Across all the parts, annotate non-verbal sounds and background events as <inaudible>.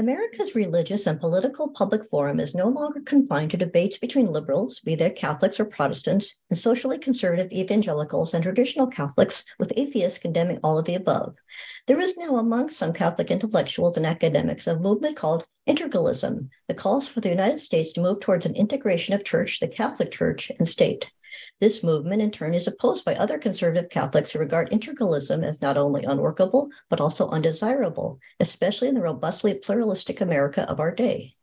America's religious and political public forum is no longer confined to debates between liberals, be they Catholics or Protestants, and socially conservative evangelicals and traditional Catholics, with atheists condemning all of the above. There is now among some Catholic intellectuals and academics a movement called integralism that calls for the United States to move towards an integration of church, the Catholic Church, and state. This movement, in turn, is opposed by other conservative Catholics who regard integralism as not only unworkable, but also undesirable, especially in the robustly pluralistic America of our day.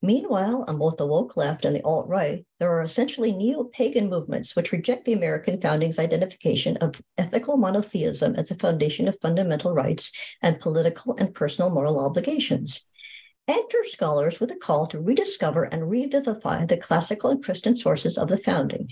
Meanwhile, on both the woke left and the alt right, there are essentially neo pagan movements which reject the American founding's identification of ethical monotheism as a foundation of fundamental rights and political and personal moral obligations. Enter scholars with a call to rediscover and revivify the classical and Christian sources of the founding.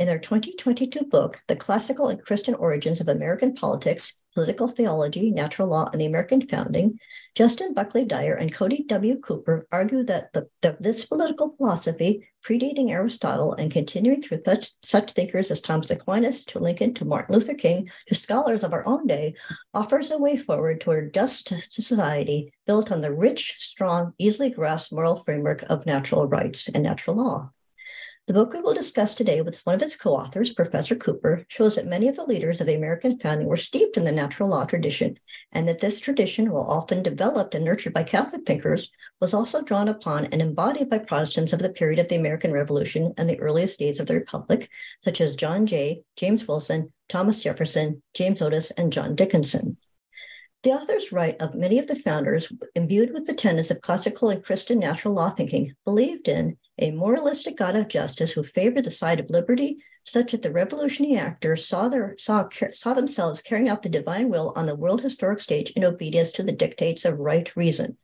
In their 2022 book, The Classical and Christian Origins of American Politics, Political Theology, Natural Law, and the American Founding, Justin Buckley Dyer and Kody W. Cooper argue that the, the, this political philosophy, predating Aristotle and continuing through such, such thinkers as Thomas Aquinas to Lincoln to Martin Luther King to scholars of our own day, offers a way forward toward just society built on the rich, strong, easily grasped moral framework of natural rights and natural law. The book we will discuss today with one of its co authors, Professor Cooper, shows that many of the leaders of the American founding were steeped in the natural law tradition, and that this tradition, while often developed and nurtured by Catholic thinkers, was also drawn upon and embodied by Protestants of the period of the American Revolution and the earliest days of the Republic, such as John Jay, James Wilson, Thomas Jefferson, James Otis, and John Dickinson. The authors write of many of the founders, imbued with the tenets of classical and Christian natural law thinking, believed in a moralistic God of justice who favored the side of liberty, such that the revolutionary actors saw, their, saw, saw themselves carrying out the divine will on the world historic stage in obedience to the dictates of right reason.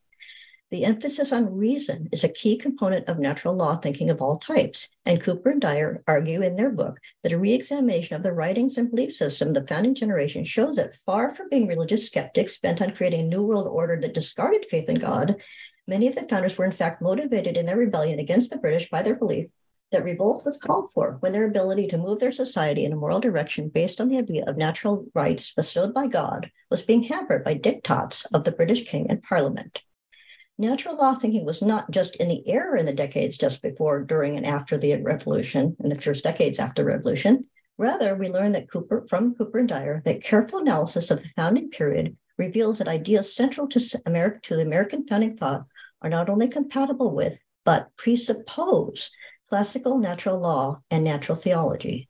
The emphasis on reason is a key component of natural law thinking of all types, and Cooper and Dyer argue in their book that a reexamination of the writings and belief system of the founding generation shows that far from being religious skeptics bent on creating a new world order that discarded faith in God, Many of the founders were, in fact, motivated in their rebellion against the British by their belief that revolt was called for when their ability to move their society in a moral direction based on the idea of natural rights bestowed by God was being hampered by diktats of the British king and parliament. Natural law thinking was not just in the air in the decades just before, during, and after the revolution, in the first decades after revolution. Rather, we learn that Cooper from Cooper and Dyer that careful analysis of the founding period reveals that ideas central to, America, to the American founding thought are not only compatible with, but presuppose classical natural law and natural theology.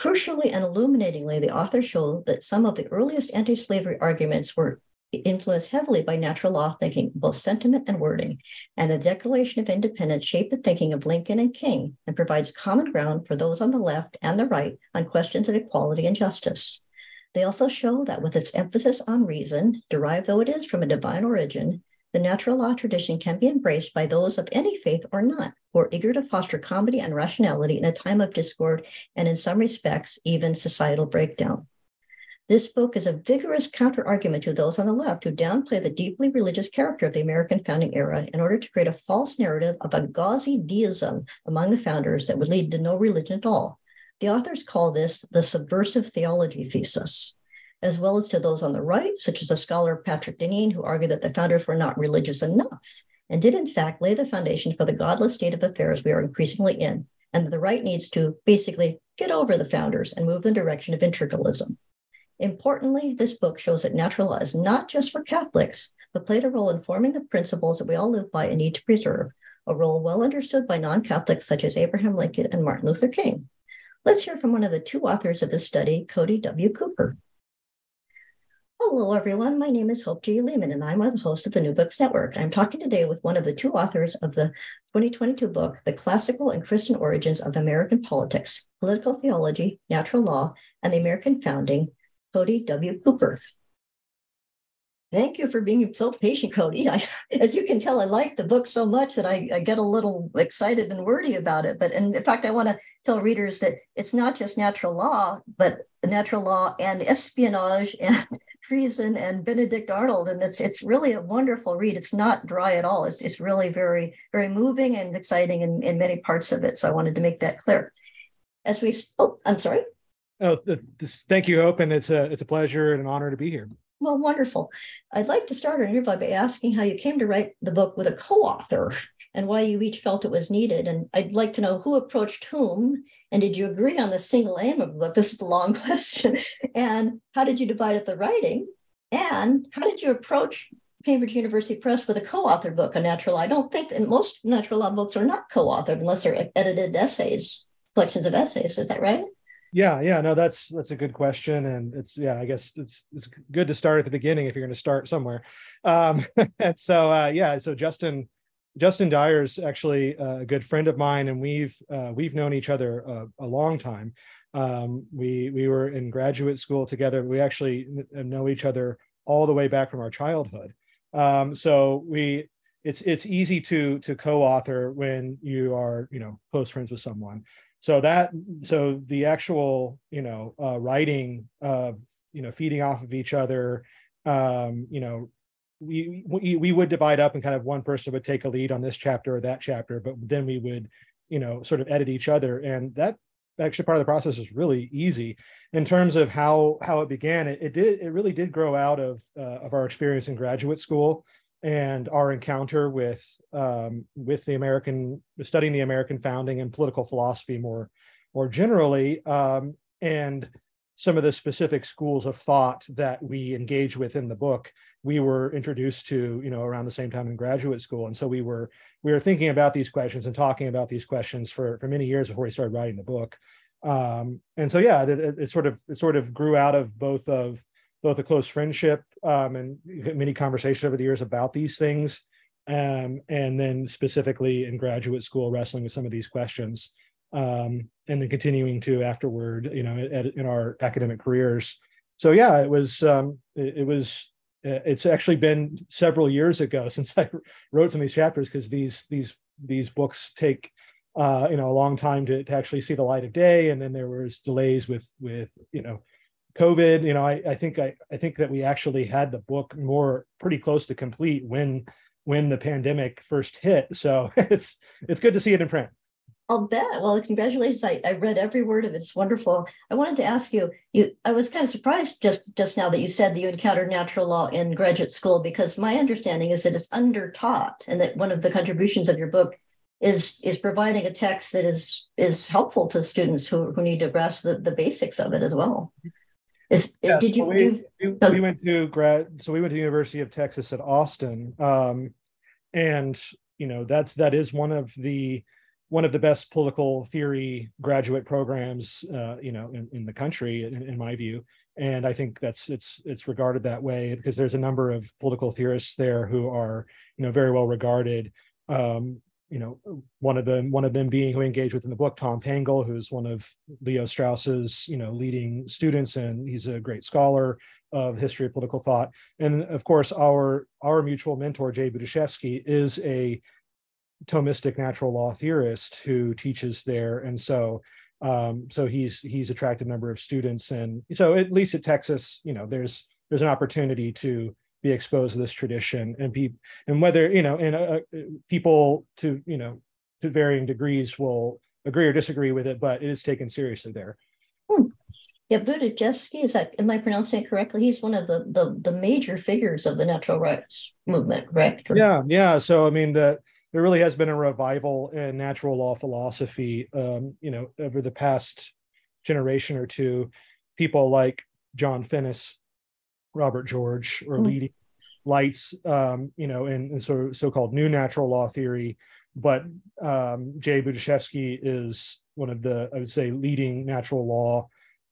Crucially and illuminatingly, the authors show that some of the earliest anti slavery arguments were influenced heavily by natural law thinking, both sentiment and wording, and the Declaration of Independence shaped the thinking of Lincoln and King and provides common ground for those on the left and the right on questions of equality and justice. They also show that with its emphasis on reason, derived though it is from a divine origin, the natural law tradition can be embraced by those of any faith or not, who are eager to foster comedy and rationality in a time of discord and, in some respects, even societal breakdown. This book is a vigorous counterargument to those on the left who downplay the deeply religious character of the American founding era in order to create a false narrative of a gauzy deism among the founders that would lead to no religion at all. The authors call this the subversive theology thesis as well as to those on the right, such as the scholar Patrick Deneen, who argued that the founders were not religious enough and did, in fact, lay the foundation for the godless state of affairs we are increasingly in, and that the right needs to basically get over the founders and move in the direction of integralism. Importantly, this book shows that natural law is not just for Catholics, but played a role in forming the principles that we all live by and need to preserve, a role well understood by non Catholics such as Abraham Lincoln and Martin Luther King. Let's hear from one of the two authors of this study, Kody W. Cooper. Hello, everyone. My name is Hope G. Lehman, and I'm one of the hosts of the New Books Network. I'm talking today with one of the two authors of the 2022 book, The Classical and Christian Origins of American Politics, Political Theology, Natural Law, and the American Founding, Kody W. Cooper. Thank you for being so patient, Kody. I, as you can tell, I like the book so much that I, I, get a little excited and wordy about it. But in fact, I want to tell readers that it's not just natural law, but natural law and espionage and <laughs> treason and Benedict Arnold. And it's it's really a wonderful read. It's not dry at all. It's it's really very, very moving and exciting in, in many parts of it. So I wanted to make that clear. As we oh, I'm sorry. Oh, thank you, Hope, and it's a it's a pleasure and an honor to be here. Well, wonderful. I'd like to start our interview by asking how you came to write the book with a co-author and why you each felt it was needed. And I'd like to know who approached whom, and did you agree on the single aim of the book? This is the long <laughs> question. and how did you divide up the writing? And how did you approach Cambridge University Press with a co-authored book on natural law? I don't think and most natural law books are not co-authored unless they're edited essays, collections of essays. Is that right? Yeah, yeah, no, that's that's a good question, and it's yeah, I guess it's it's good to start at the beginning if you're going to start somewhere. Um, <laughs> and so uh, yeah, so Justin Justin Dyer is actually a good friend of mine, and we've uh, we've known each other a, a long time. Um, we we were in graduate school together. We actually know each other all the way back from our childhood. Um, so we it's it's easy to to co-author when you are you know close friends with someone so that so the actual you know uh, writing of you know feeding off of each other um you know we, we we would divide up and kind of one person would take a lead on this chapter or that chapter but then we would you know sort of edit each other. And that actually part of the process is really easy. In terms of how how it began it, it did it really did grow out of uh, of our experience in graduate school and our encounter with um, with the American studying the American founding and political philosophy more more generally, um, and some of the specific schools of thought that we engage with in the book, we were introduced to you know around the same time in graduate school, and so we were we were thinking about these questions and talking about these questions for for many years before we started writing the book. Um, and so yeah, it, it, it sort of it sort of grew out of both of both a close friendship um, and many conversations over the years about these things, um, and then specifically in graduate school wrestling with some of these questions, um, and then continuing to afterward, you know, at, in our academic careers. So yeah, it was um, it, it, was it's actually been several years ago <laughs> since I wrote some of these chapters because these these these books take uh, you know a long time to, to actually see the light of day, and then there was delays with with you know COVID, you know, I, I think I, I think that we actually had the book more pretty close to complete when when the pandemic first hit. So <laughs> it's it's good to see it in print. I'll bet. Well, congratulations. I, I read every word of it. It's wonderful. I wanted to ask you, you I was kind of surprised just just now that you said that you encountered natural law in graduate school because my understanding is that it's under taught and that one of the contributions of your book is is providing a text that is is helpful to students who, who need to grasp the, the basics of it as well. Is, yeah, did you, so we, we, we, went to grad so we went to university of texas at austin um, and you know that's that is one of the one of the best political theory graduate programs uh, you know in, in the country in, in, my view. And i think that's it's it's regarded that way because there's a number of political theorists there who are you know very well regarded. Um, you know, one of them, one of them being who engaged with in the book, Tom Pangle, who's one of Leo Strauss's, you know, leading students, and he's a great scholar of history of political thought. And of course, our our mutual mentor, Jay Budziszewski, is a Thomistic natural law theorist who teaches there, and so um, so he's he's attracted a number of students, and so at least at Texas, you know, there's there's an opportunity to be exposed to this tradition and be and whether you know and uh, uh, people to you know to varying degrees will agree or disagree with it but it is taken seriously there. Hmm. yeah Budziszewski, is that am i pronouncing it correctly? He's one of the, the the major figures of the natural rights movement correct? Yeah yeah. So i mean the there really has been a revival in natural law philosophy um, you know over the past generation or two. People like John Finnis, Robert George, or Mm. leading lights, um, you know, in, in so so-called new natural law theory. But um, Jay Budziszewski is one of the, I would say, leading natural law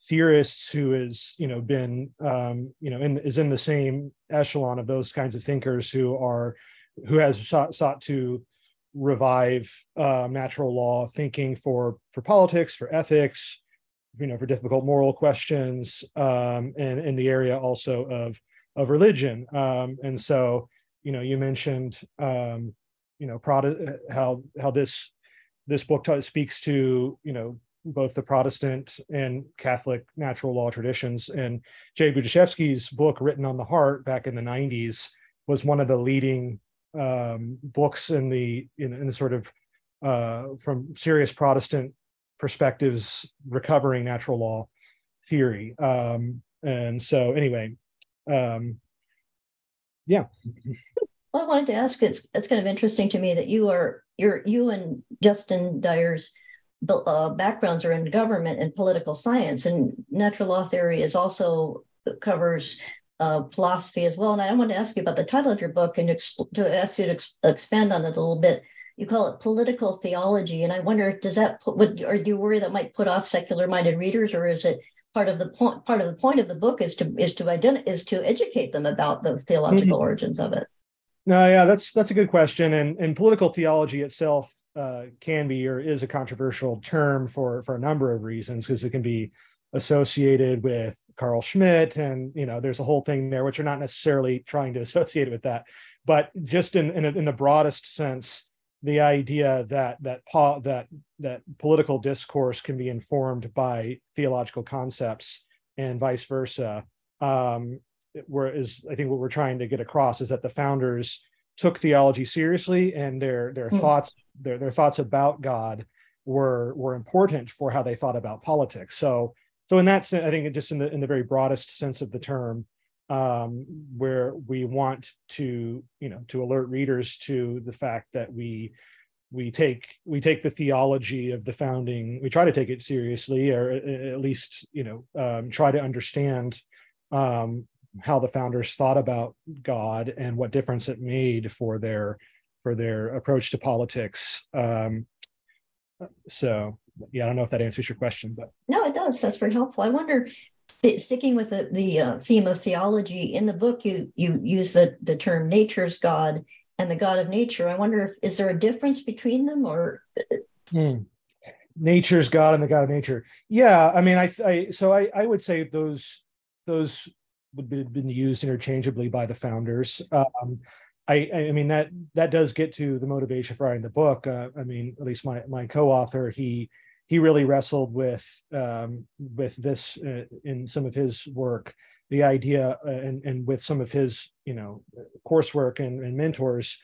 theorists who has, you know, been, um, you know, in, is in the same echelon of those kinds of thinkers who are, who has sought, sought to revive uh, natural law thinking for for politics, for ethics, you know, for difficult moral questions, um, and in the area also of of religion. Um, and so, you know, you mentioned, um, you know, Protest how how this this book t- speaks to you know both the Protestant and Catholic natural law traditions. And Jay Budziszewski's book, written on the heart, back in the '90s, was one of the leading um, books in the in, in the sort of uh, from serious Protestant perspectives recovering natural law theory. Um, and so, anyway, um, yeah. Well, I wanted to ask. It's it's kind of interesting to me that you are you're you and Justin Dyer's uh, backgrounds are in government and political science, and natural law theory is also covers uh, philosophy as well. And I want to ask you about the title of your book and to ask you to ex- expand on it a little bit. You call it political theology, and I wonder does that put, would, or do you worry that might put off secular-minded readers, or is it part of the point? Part of the point of the book is to is to identify is to educate them about the theological mm-hmm. origins of it. No, yeah, that's that's a good question, and and political theology itself uh, can be or is a controversial term for for a number of reasons because it can be associated with Carl Schmitt, and you know, there's a whole thing there which are not necessarily trying to associate with that, but just in in, a, in the broadest sense, the idea that that po- that that political discourse can be informed by theological concepts and vice versa. Um, where is I think what we're trying to get across is that the founders took theology seriously and their their mm. thoughts their their thoughts about God were were important for how they thought about politics. So so in that sense, I think just in the in the very broadest sense of the term, um, where we want to you know to alert readers to the fact that we we take we take the theology of the founding we try to take it seriously or at least you know um, try to understand um, how the founders thought about God and what difference it made for their for their approach to politics. Um, so yeah, I don't know if that answers your question, but no, it does. That's very helpful. I wonder, sticking with the the uh, theme of theology in the book, you you use the the term nature's God and the God of nature. I wonder if is there a difference between them or. Hmm. Nature's God and the God of nature. Yeah, I mean, I, I so I, I would say those those would be been used interchangeably by the founders. Um, I, I mean that that does get to the motivation for writing the book. Uh, I mean, at least my my co-author he he really wrestled with um, with this uh, in some of his work, the idea uh, and and with some of his you know coursework and, and mentors.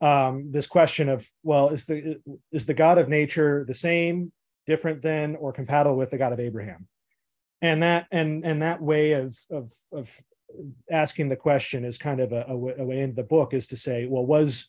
Um, this question of well, is the is the God of nature the same, different than, or compatible with the God of Abraham? and that and and that way of of of asking the question is kind of a, a, way into the book is to say well was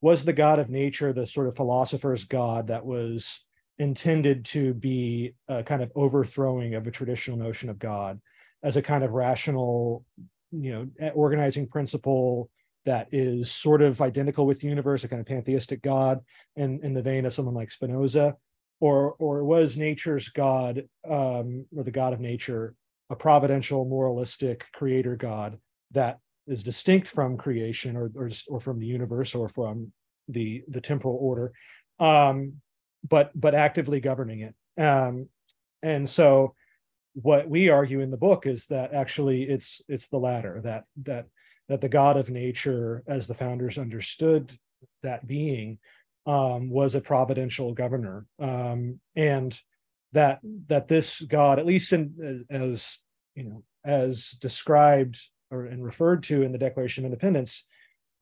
was the god of nature the sort of philosopher's god that was intended to be a kind of overthrowing of a traditional notion of god as a kind of rational you know organizing principle that is sort of identical with the universe a kind of pantheistic god in, in the vein of someone like spinoza or or was nature's god um, or the god of nature a providential moralistic creator god that is distinct from creation or or, or from the universe or from the the temporal order? Um, but but actively governing it. Um, and so what we argue in the book is that actually it's it's the latter that that that the god of nature as the founders understood that being um, was a providential governor, um, and that that this God, at least in as you know, as described or and referred to in the Declaration of Independence,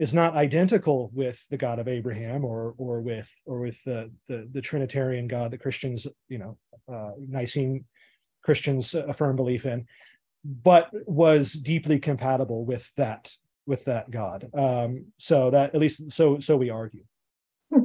is not identical with the God of Abraham or or with or with the the, the Trinitarian God that Christians, you know, uh, Nicene Christians affirm belief in, but was deeply compatible with that with that God. Um, so that at least so so we argue. <laughs>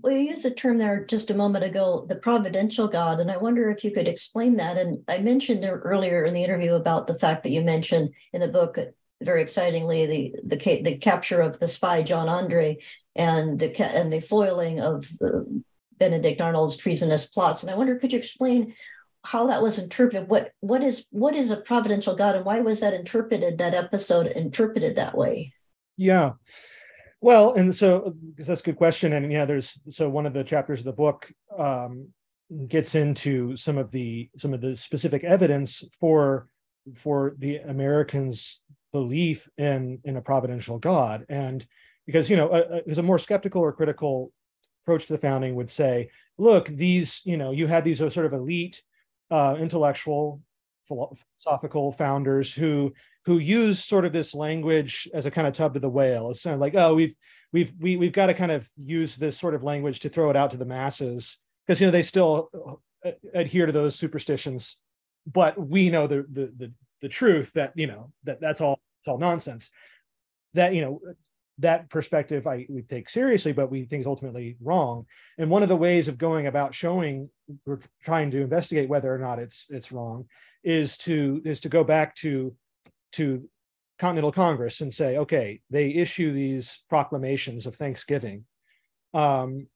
Well, you used a term there just a moment ago, the providential God, and I wonder if you could explain that. And I mentioned earlier in the interview about the fact that you mentioned in the book very excitingly the the the capture of the spy John Andre and the and the foiling of the Benedict Arnold's treasonous plots. And I wonder, could you explain how that was interpreted? What what is what is a providential God, and why was that interpreted? That episode interpreted that way? Yeah. Well, and so that's a good question. And yeah, there's so one of the chapters of the book um, gets into some of the some of the specific evidence for for the Americans' belief in in a providential God, and because you know, a, a, a more skeptical or critical approach to the founding would say, look, these you know, you had these sort of elite uh, intellectual philosophical founders who who use sort of this language as a kind of tub to the whale. It's kind of like, oh, we've we've we, we've got to kind of use this sort of language to throw it out to the masses because you know they still uh, adhere to those superstitions, but we know the the the, the truth that you know that that's all it's all nonsense. That you know that perspective I we take seriously, but we think is ultimately wrong. And one of the ways of going about showing we're trying to investigate whether or not it's it's wrong is to is to go back to to Continental Congress and say, okay, they issue these proclamations of Thanksgiving, um,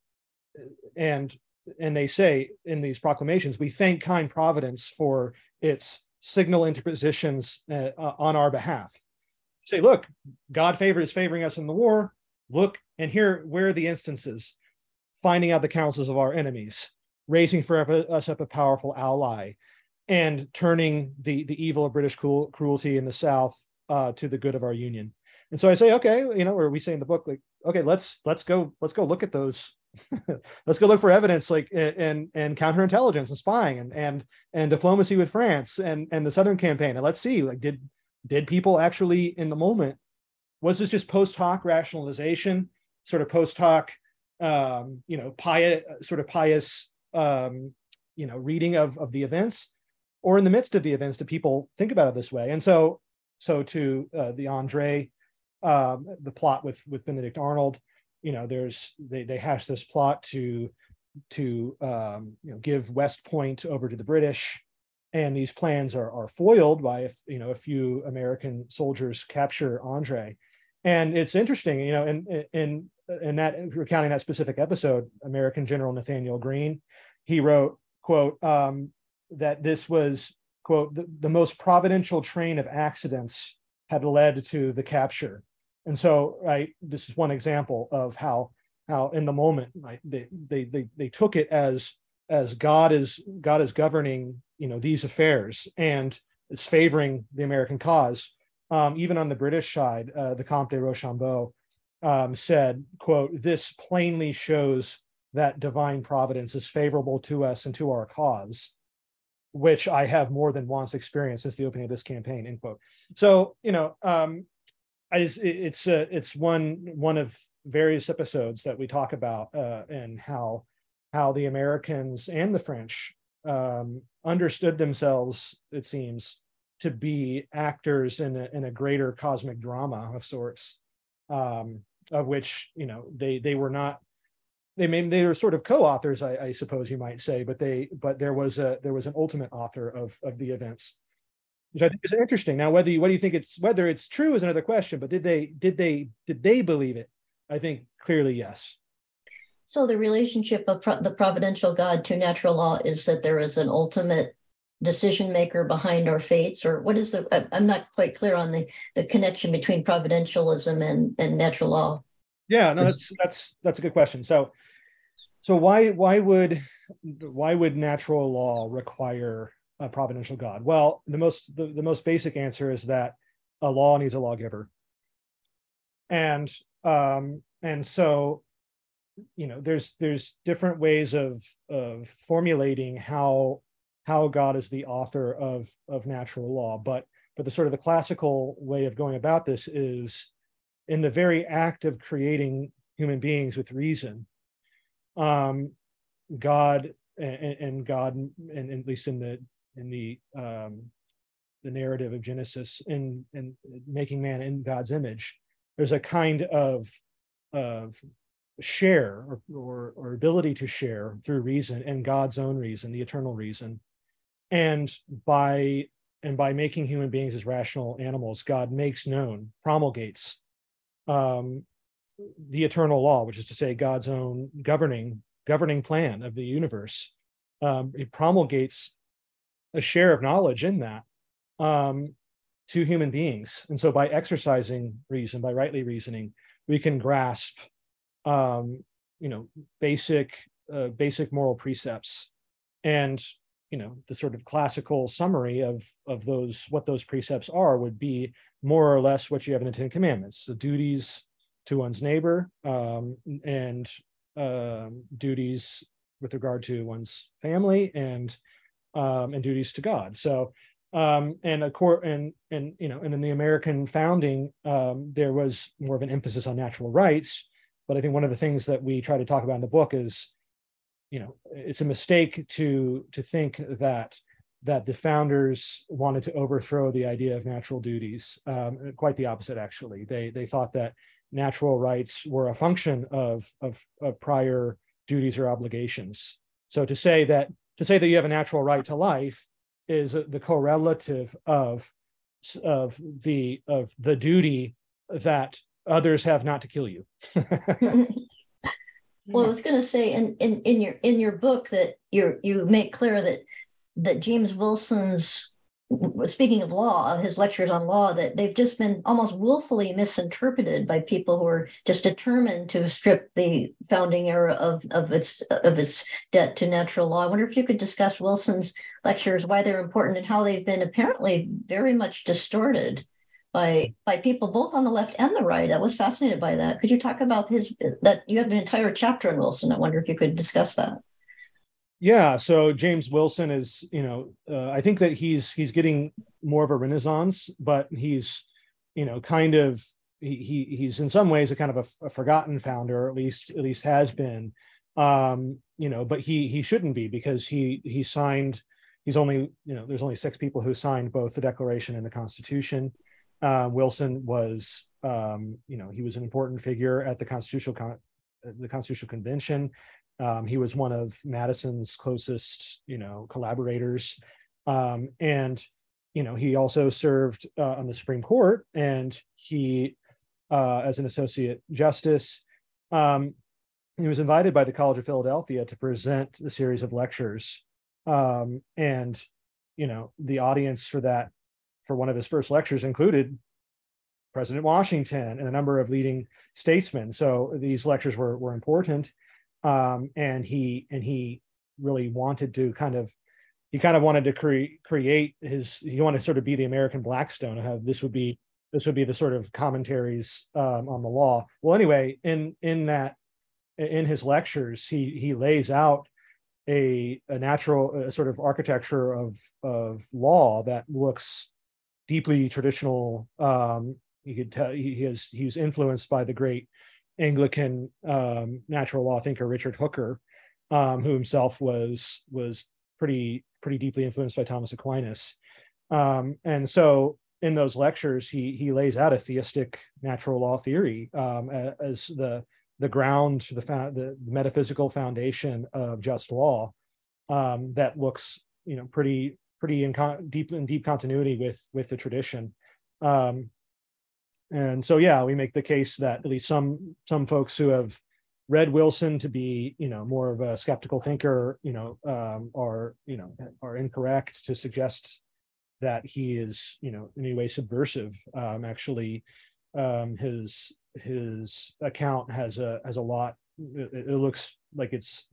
and and they say in these proclamations, we thank kind Providence for its signal interpositions uh, on our behalf. Say, look, God favor is favoring us in the war. Look, and here where are the instances? Finding out the counsels of our enemies, raising for us up a powerful ally, and turning the the evil of British cruel, cruelty in the South uh, to the good of our union. And so I say, okay, you know, or we say in the book, like, okay, let's let's go let's go look at those. <laughs> let's go look for evidence, like and and counterintelligence and spying and and and diplomacy with France and and the Southern campaign, and let's see, like, did did people actually in the moment was this just post hoc rationalization, sort of post hoc, um, you know, pious sort of pious, um, you know, reading of of the events, or in the midst of the events do people think about it this way? And so so to uh, the andre um, the plot with with benedict arnold you know there's they they hash this plot to to um, you know give west point over to the british. And these plans are are foiled by if you know a few american soldiers capture andre. And it's interesting you know in in in that recounting that specific episode american general nathaniel greene he wrote quote um, that this was quote the, the most providential train of accidents had led to the capture and so right this is one example of how how in the moment right they they they, they took it as as god is god is governing you know these affairs and is favoring the american cause um, even on the british side uh, the comte de rochambeau um, said quote this plainly shows that divine providence is favorable to us and to our cause which I have more than once experienced since the opening of this campaign. End quote. So you know, um, I just it's uh, it's one one of various episodes that we talk about uh, and how how the Americans and the French um, understood themselves, it seems, to be actors in a, in a greater cosmic drama of sorts, um, of which you know they they were not they made they were sort of co-authors I, I, suppose you might say but they but there was a there was an ultimate author of of the events which i think is interesting. Now whether you what do you think it's whether it's true is another question but did they did they did they believe it? I think clearly yes. So the relationship of pro- the providential god to natural law is that there is an ultimate decision maker behind our fates or what is the i'm not quite clear on the the connection between providentialism and and natural law. Yeah no that's that's that's a good question. So so why why would why would natural law require a providential God? Well, the most the, the most basic answer is that a law needs a lawgiver. And um, and so you know there's there's different ways of of formulating how how God is the author of of natural law, but but the sort of the classical way of going about this is in the very act of creating human beings with reason um, God and, and God, and, at least in the in the um, the narrative of Genesis, in in making man in God's image, there's a kind of of share or, or, or ability to share through reason and God's own reason, the eternal reason. And by and by making human beings as rational animals, God makes known, promulgates um, the eternal law, which is to say God's own governing governing plan of the universe. Um, it promulgates a share of knowledge in that um, to human beings, and so by exercising reason, by rightly reasoning, we can grasp, um, you know, basic uh, basic moral precepts, and you know the sort of classical summary of of those what those precepts are would be more or less what you have in the Ten Commandments: the duties to one's neighbor um, and um, duties with regard to one's family and um, and duties to God. So um, and a court and and you know and in the American founding um, there was more of an emphasis on natural rights. But I think one of the things that we try to talk about in the book is, you know, it's a mistake to to think that that the founders wanted to overthrow the idea of natural duties. Um, quite the opposite, actually. They they thought that natural rights were a function of, of, of prior duties or obligations. So to say that to say that you have a natural right to life is the correlative of of the of the duty that others have not to kill you. <laughs> well, I was going to say in, in in your in your book that you you make clear that that James Wilson's speaking of law, his lectures on law, that they've just been almost willfully misinterpreted by people who are just determined to strip the founding era of, of its of its debt to natural law. I wonder if you could discuss Wilson's lectures, why they're important, and how they've been apparently very much distorted by by people both on the left and the right. I was fascinated by that. Could you talk about his that you have an entire chapter on Wilson? I wonder if you could discuss that. Yeah, so James Wilson is, you know, uh, I think that he's he's getting more of a renaissance, but he's, you know, kind of he, he he's in some ways a kind of a, a forgotten founder, at least at least has been, um, you know, but he he shouldn't be because he he signed. He's only, you know, there's only six people who signed both the Declaration and the Constitution. Uh, Wilson was, um, you know, he was an important figure at the Constitutional Con- the Constitutional Convention. Um, he was one of Madison's closest, you know, collaborators, um, and you know he also served uh, on the Supreme Court, and he, uh, as an associate justice, um, he was invited by the College of Philadelphia to present a series of lectures, um, and you know the audience for that for one of his first lectures included President Washington and a number of leading statesmen. So these lectures were were important um, and he and he really wanted to kind of he kind of wanted to create create his he wanted to sort of be the American Blackstone and have this would be this would be the sort of commentaries um, on the law. Well, anyway, in in that in his lectures, he he lays out a a natural a sort of architecture of of law that looks deeply traditional. Um, you could tell he has he was influenced by the great Anglican um, natural law thinker Richard Hooker, um, who himself was was pretty pretty deeply influenced by Thomas Aquinas. Um, and so in those lectures, he he lays out a theistic natural law theory um, as the the ground, the, the metaphysical foundation of just law um, that looks you know pretty pretty in con- deep in deep continuity with with the tradition. Um, and so yeah we make the case that at least some some folks who have read wilson to be you know more of a skeptical thinker you know um, are you know are incorrect to suggest that he is you know in any way subversive. Um, actually um, his his account has a has a lot it, it looks like it's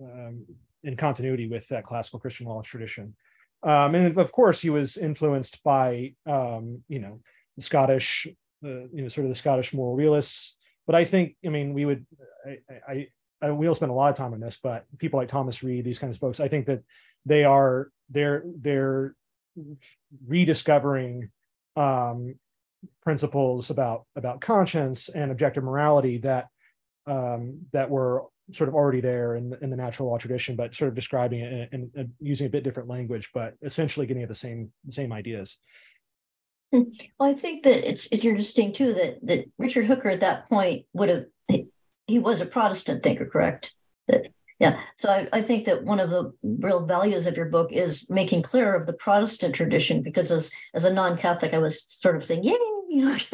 um, in continuity with that classical christian law tradition. Um, and of course he was influenced by um, you know Scottish, uh, you know, sort of the Scottish moral realists. But I think, I mean, we would, I, I, I we'll spend a lot of time on this, but people like Thomas Reid, these kinds of folks, I think that they are they're they're rediscovering um, principles about about conscience and objective morality that um, that were sort of already there in the, in the natural law tradition, but sort of describing it and, and using a bit different language, but essentially getting at the same the same ideas. <laughs> Well, I think that it's, it's interesting too that that Richard Hooker at that point would have he was a Protestant thinker, correct? That yeah. So I, I think that one of the real values of your book is making clear of the Protestant tradition, because as as a non-Catholic, I was sort of saying, yay, <laughs> you know, <laughs>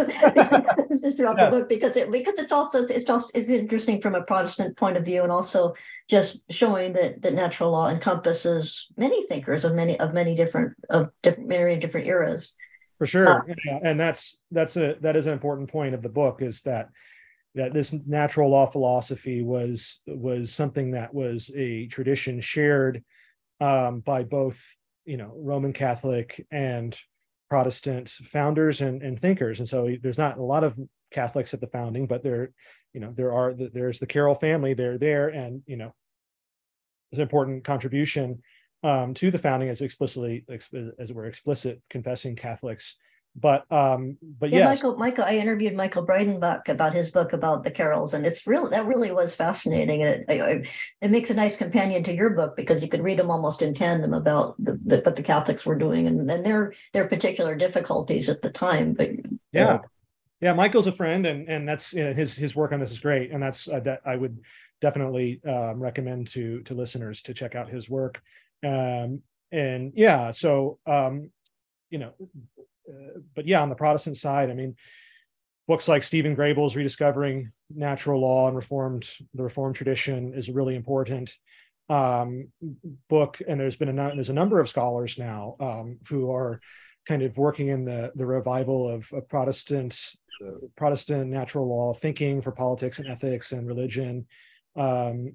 throughout yeah. the book because it because it's also it's also it's interesting from a Protestant point of view, and also just showing that that natural law encompasses many thinkers of many of many different of different many different eras. For sure, uh, yeah. and that's that's a that is an important point of the book is that that this natural law philosophy was was something that was a tradition shared um, by both you know Roman Catholic and Protestant founders and, and thinkers, and so there's not a lot of Catholics at the founding, but there you know there are there's the Carroll family they're there, and you know it's an important contribution um, to the founding as explicitly as we're explicit confessing Catholics. But um but yeah yes. michael michael i interviewed michael breidenbach about his book about the Carrolls and it's real that really was fascinating. And it, it makes a nice companion to your book because you could read them almost in tandem about the, the, what the catholics were doing and, and their their particular difficulties at the time but yeah. Uh, yeah michael's a friend and and that's you know, his his work on this is great and that's uh, that i would definitely um, recommend to to listeners to check out his work um and yeah so um you know uh, but yeah, on the Protestant side, I mean, books like Stephen Grabill's Rediscovering Natural Law and Reformed the Reformed Tradition is a really important um, book. And there's been a there's a number of scholars now um, who are kind of working in the the revival of, of Protestant Protestant natural law thinking for politics and ethics and religion. Um,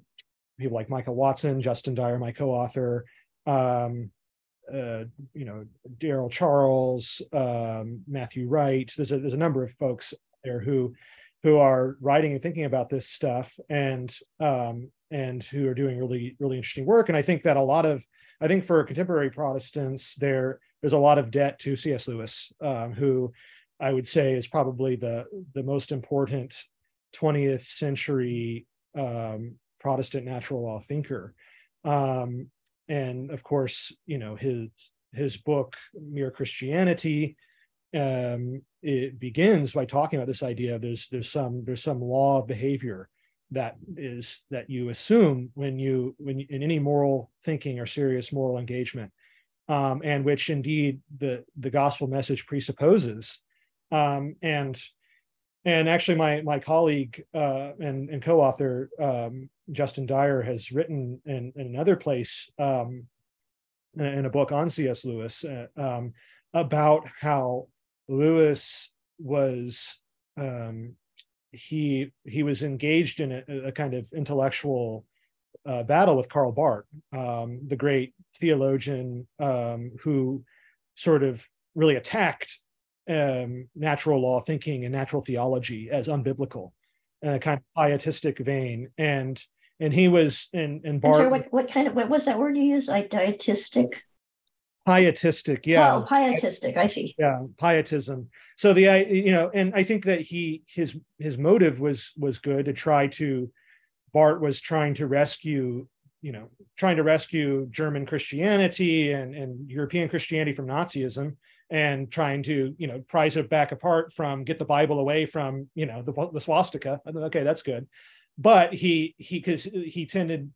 people like Micah Watson, Justin Dyer, my co-author. Um, uh, you know, Daryl Charles, um, Matthew Wright. There's a there's a number of folks there who who are writing and thinking about this stuff and um, and who are doing really really interesting work. And I think that a lot of I think for contemporary Protestants, there there's a lot of debt to C.S. Lewis, um, who I would say is probably the the most important 20th century um, Protestant natural law thinker. Um, and of course you know his his book mere christianity um, it begins by talking about this idea there's there's some there's some law of behavior that is that you assume when you when you, in any moral thinking or serious moral engagement um, and which indeed the the gospel message presupposes um, and and actually my my colleague uh, and, and co-author um, justin dyer has written in, in another place um, in a book on cs lewis uh, um, about how lewis was um, he he was engaged in a, a kind of intellectual uh, battle with karl barth um, the great theologian um, who sort of really attacked um, natural law thinking and natural theology as unbiblical a kind of pietistic vein. And and he was in in Barth. What, what kind of what was that word you used? Like dietistic. Pietistic, yeah. Oh, pietistic. I see. Yeah, pietism. So the you know, and I think that he his his motive was was good to try to. Barth was trying to rescue you know trying to rescue German Christianity and and European Christianity from Nazism and trying to you know prise it back apart from get the bible away from you know the, the swastika. Okay that's good. But he he because he tended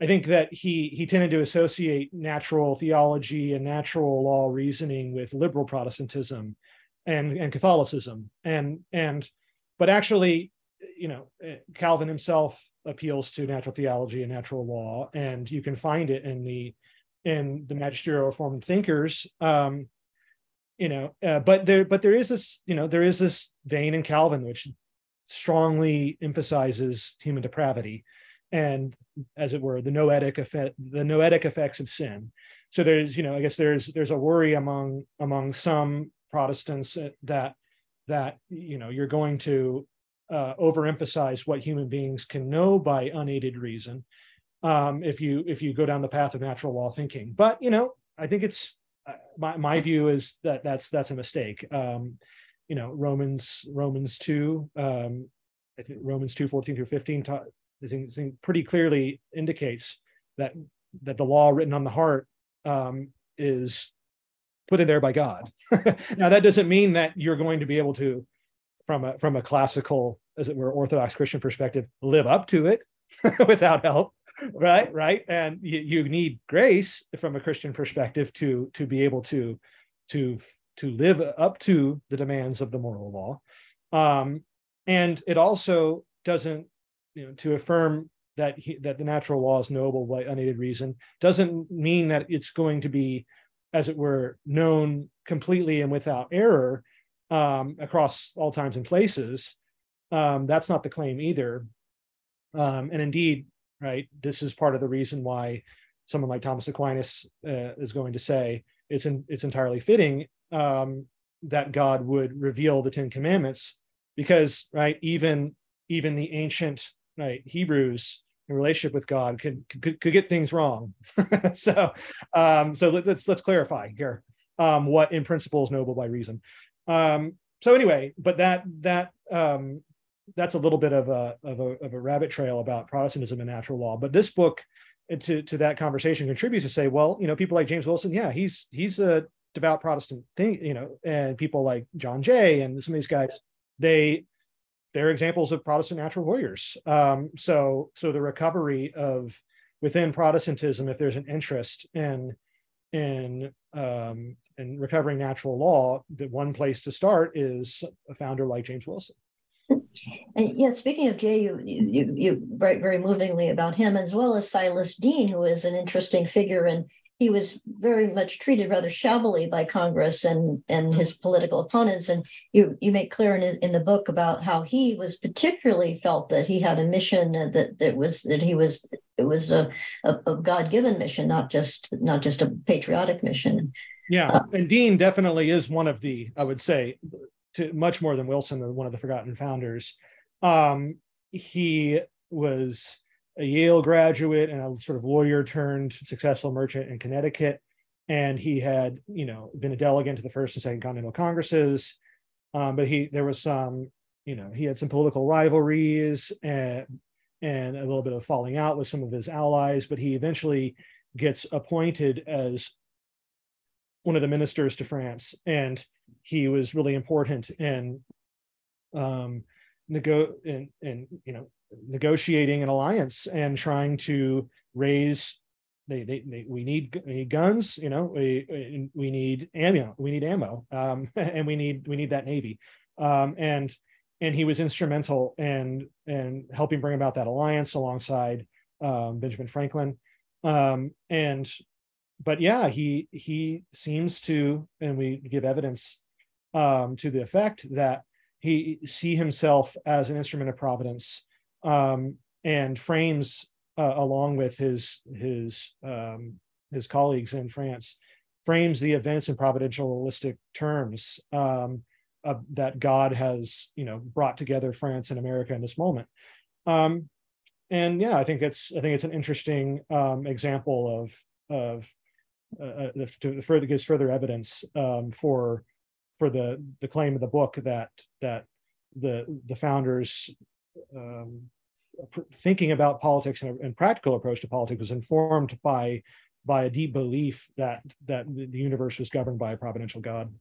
i think that he he tended to associate natural theology and natural law reasoning with liberal protestantism and and catholicism. And and but actually you know calvin himself appeals to natural theology and natural law and you can find it in the in the magisterial reformed thinkers. Um, you know uh, but there but there is this you know there is this vein in calvin which strongly emphasizes human depravity and as it were the noetic effect the noetic effects of sin. So there's you know i guess there's there's a worry among among some protestants that that you know you're going to uh, overemphasize what human beings can know by unaided reason um, if you if you go down the path of natural law thinking. But you know i think it's my, my view is that that's that's a mistake. Um, you know, Romans Romans two, um, I think Romans two fourteen through fifteen, ta- think, think pretty clearly indicates that that the law written on the heart um, is put in there by God. <laughs> now that doesn't mean that you're going to be able to, from a from a classical as it were, Orthodox Christian perspective, live up to it <laughs> without help, right? Right, and you, you need grace from a Christian perspective to to be able to to to live up to the demands of the moral law, um, and it also doesn't, you know, to affirm that he, that the natural law is knowable by unaided reason doesn't mean that it's going to be, as it were, known completely and without error um, across all times and places. Um, that's not the claim either. Um, and indeed, right, this is part of the reason why someone like Thomas Aquinas uh, is going to say it's in, it's entirely fitting um, that God would reveal the Ten Commandments, because right, even even the ancient right Hebrews in relationship with God could could, could get things wrong. <laughs> so um, so let's let's clarify here um, what in principle is noble by reason. Um, so anyway, but that that um, that's a little bit of a, of a of a rabbit trail about Protestantism and natural law. But this book uh, to to that conversation contributes to say, well, you know, people like James Wilson, yeah, he's he's a devout Protestant thing, you know, and people like John Jay and some of these guys, they they're examples of Protestant natural lawyers. Um, so so the recovery of within Protestantism, if there's an interest in in um, in recovering natural law, the one place to start is a founder like James Wilson. And yeah, speaking of Jay, you, you you write very movingly about him as well as Silas Deane, who is an interesting figure and he was very much treated rather shabbily by Congress and and his political opponents. And you you make clear in in the book about how he was particularly felt that he had a mission that that was that he was it was a, a, a God given mission, not just not just a patriotic mission. Yeah, uh, and Deane definitely is one of the I would say to much more than Wilson, one of the forgotten founders. Um, he was a Yale graduate and a sort of lawyer turned successful merchant in Connecticut. And he had, you know, been a delegate to the first and second continental congresses. Um, but he, there was some, you know, he had some political rivalries and, and a little bit of falling out with some of his allies. But he eventually gets appointed as one of the ministers to France. And he was really important in um, nego in, in you know negotiating an alliance and trying to raise they, they, they, we need we need guns you know we we need ammo we need ammo um, <laughs> and we need we need that navy um, and and he was instrumental in in helping bring about that alliance alongside um, Benjamin Franklin um, and but yeah he he seems to and we give evidence um, to the effect that he see himself as an instrument of providence um, and frames uh, along with his his um, his colleagues in France frames the events in providentialistic terms um, uh, that God has you know brought together France and America in this moment. Um, and yeah, I think it's I think it's an interesting um, example of of uh, uh to further gives further evidence um, for for the the claim of the book that that the the founders um, thinking about politics and, and practical approach to politics was informed by by a deep belief that that the universe was governed by a providential God.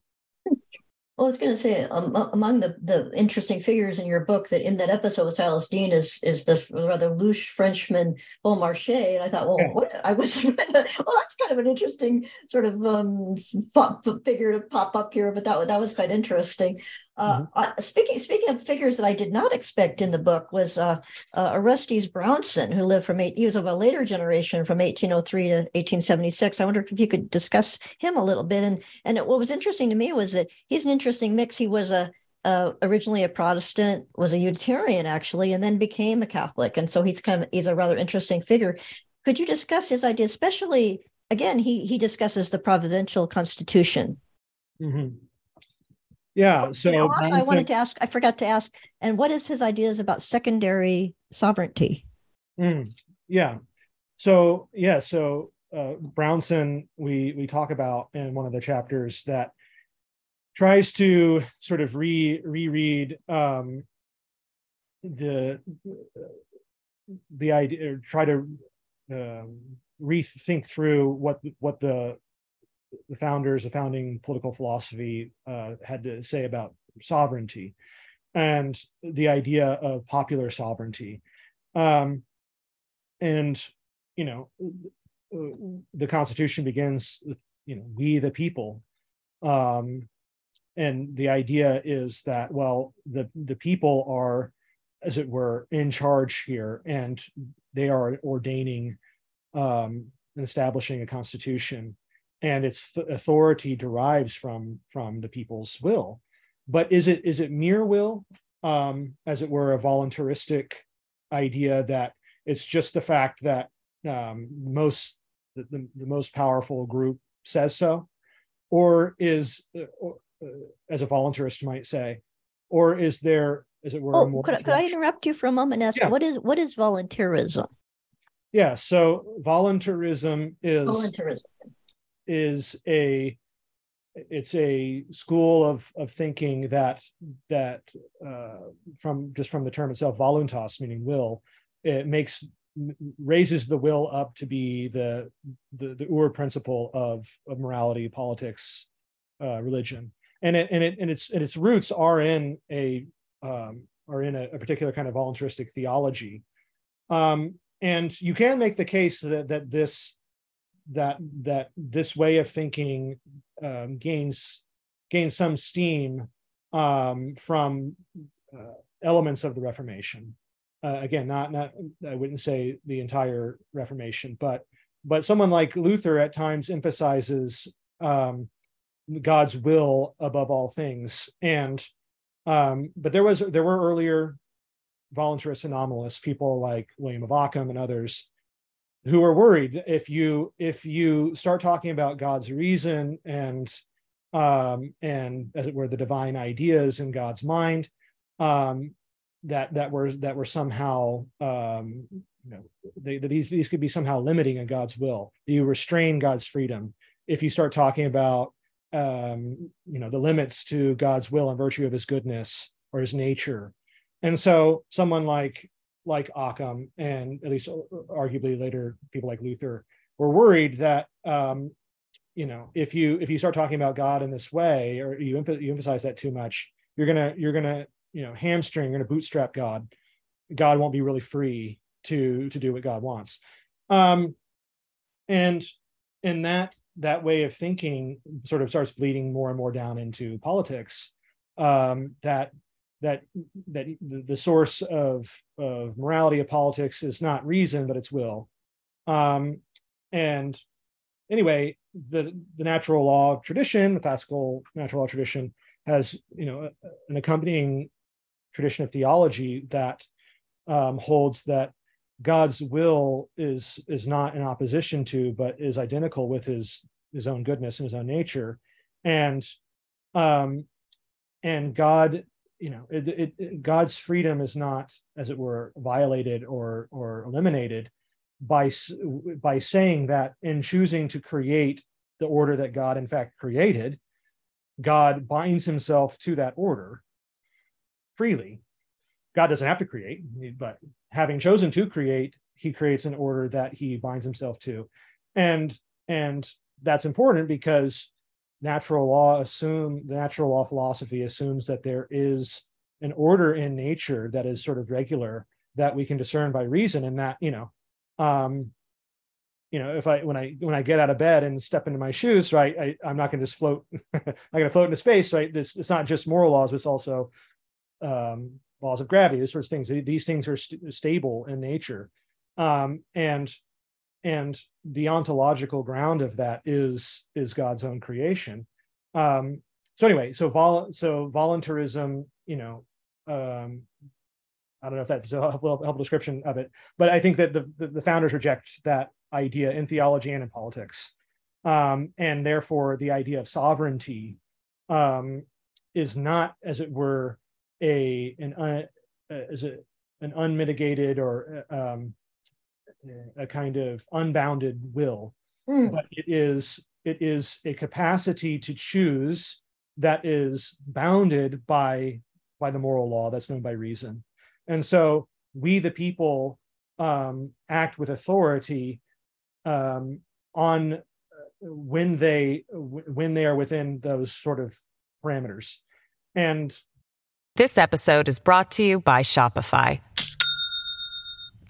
Well, I was going to say um, among the, the interesting figures in your book that in that episode with Silas Deane is is the rather louche Frenchman Beaumarchais, and I thought, well, yeah. what, I was <laughs> well, that's kind of an interesting sort of um, figure to pop up here, but that that was quite interesting. Uh, mm-hmm. uh, speaking speaking of figures that I did not expect in the book was uh, uh, Orestes Brownson, who lived from eight. He was of a later generation, from 1803 to 1876. I wonder if you could discuss him a little bit. And and what was interesting to me was that he's an interesting mix. He was a uh, originally a Protestant, was a Unitarian actually, and then became a Catholic. And so he's kind of he's a rather interesting figure. Could you discuss his idea, especially again? He he discusses the providential constitution. Mm-hmm. Yeah. So also, I wanted to ask, I forgot to ask, and what is his ideas about secondary sovereignty? Mm, yeah. So yeah, so uh, Brownson, we we talk about in one of the chapters that tries to sort of re reread um, the the idea, or try to um, rethink through what what the the founders, the founding political philosophy uh, had to say about sovereignty. and the idea of popular sovereignty. Um, and you know, the Constitution begins with you know we the people, um, and the idea is that well the the people are as it were in charge here and they are ordaining um, and establishing a constitution and its authority derives from from the people's will but is it is it mere will um, as it were a voluntaristic idea that it's just the fact that um, most the, the, the most powerful group says so or is uh, uh, as a voluntarist might say, or is there, as it were, oh, more? Could, I, could I interrupt you for a moment? And ask yeah. what is what is voluntarism? Yeah, so voluntarism is voluntarism is a it's a school of of thinking that that uh, from just from the term itself voluntas meaning will it makes raises the will up to be the the, the ur principle of of morality politics uh, religion. And it and it and its and its roots are in a um, are in a, a, particular kind of voluntaristic theology, um, and you can make the case that that this that that this way of thinking um, gains gains some steam um, from uh, elements of the Reformation. Uh, again, not not I wouldn't say the entire Reformation, but but someone like Luther at times emphasizes um, God's will above all things. And um, but there was there were earlier voluntarist nominalists, people like William of Ockham and others, who are worried if you if you start talking about God's reason and um, and as it were the divine ideas in God's mind, um, that that were that were somehow um, you know they, these these could be somehow limiting in God's will. You restrain God's freedom if you start talking about um, you know the limits to God's will and virtue of His goodness or His nature, and so someone like like Occam and at least arguably later people like Luther were worried that um, you know if you if you start talking about God in this way or you, you emphasize that too much, you're gonna you're gonna you know hamstring, you're gonna bootstrap God. God won't be really free to to do what God wants. Um, and and that that way of thinking sort of starts bleeding more and more down into politics um, that that that the source of of morality of politics is not reason but it's will. Um, and anyway the the natural law tradition the classical natural law tradition has you know an accompanying tradition of theology that um, holds that God's will is is not in opposition to, but is identical with his his own goodness and his own nature, and um, and God, you know, it, it, it, God's freedom is not, as it were, violated or or eliminated by by saying that in choosing to create the order that God in fact created, God binds himself to that order freely. God doesn't have to create, but having chosen to create, he creates an order that he binds himself to. And and that's important because natural law assume the natural law philosophy assumes that there is an order in nature that is sort of regular that we can discern by reason and that you know um you know if i when i when i get out of bed and step into my shoes right I, i'm not going to just float <laughs> i'm going to float into space right this it's not just moral laws but it's also um laws of gravity, these sorts of things. These things are st- stable in nature, um, and and the ontological ground of that is is God's own creation. Um, so anyway, so vol so voluntarism, you know, um, I don't know if that's a helpful, helpful description of it, but I think that the, the, the founders reject that idea in theology and in politics, um, and therefore the idea of sovereignty um, is not, as it were, a an uh, is it an unmitigated or um, a kind of unbounded will, mm. but it is it is a capacity to choose that is bounded by by the moral law that's known by reason, and so we the people um, act with authority um, on uh, when they when they are within those sort of parameters and This episode is brought to you by Shopify.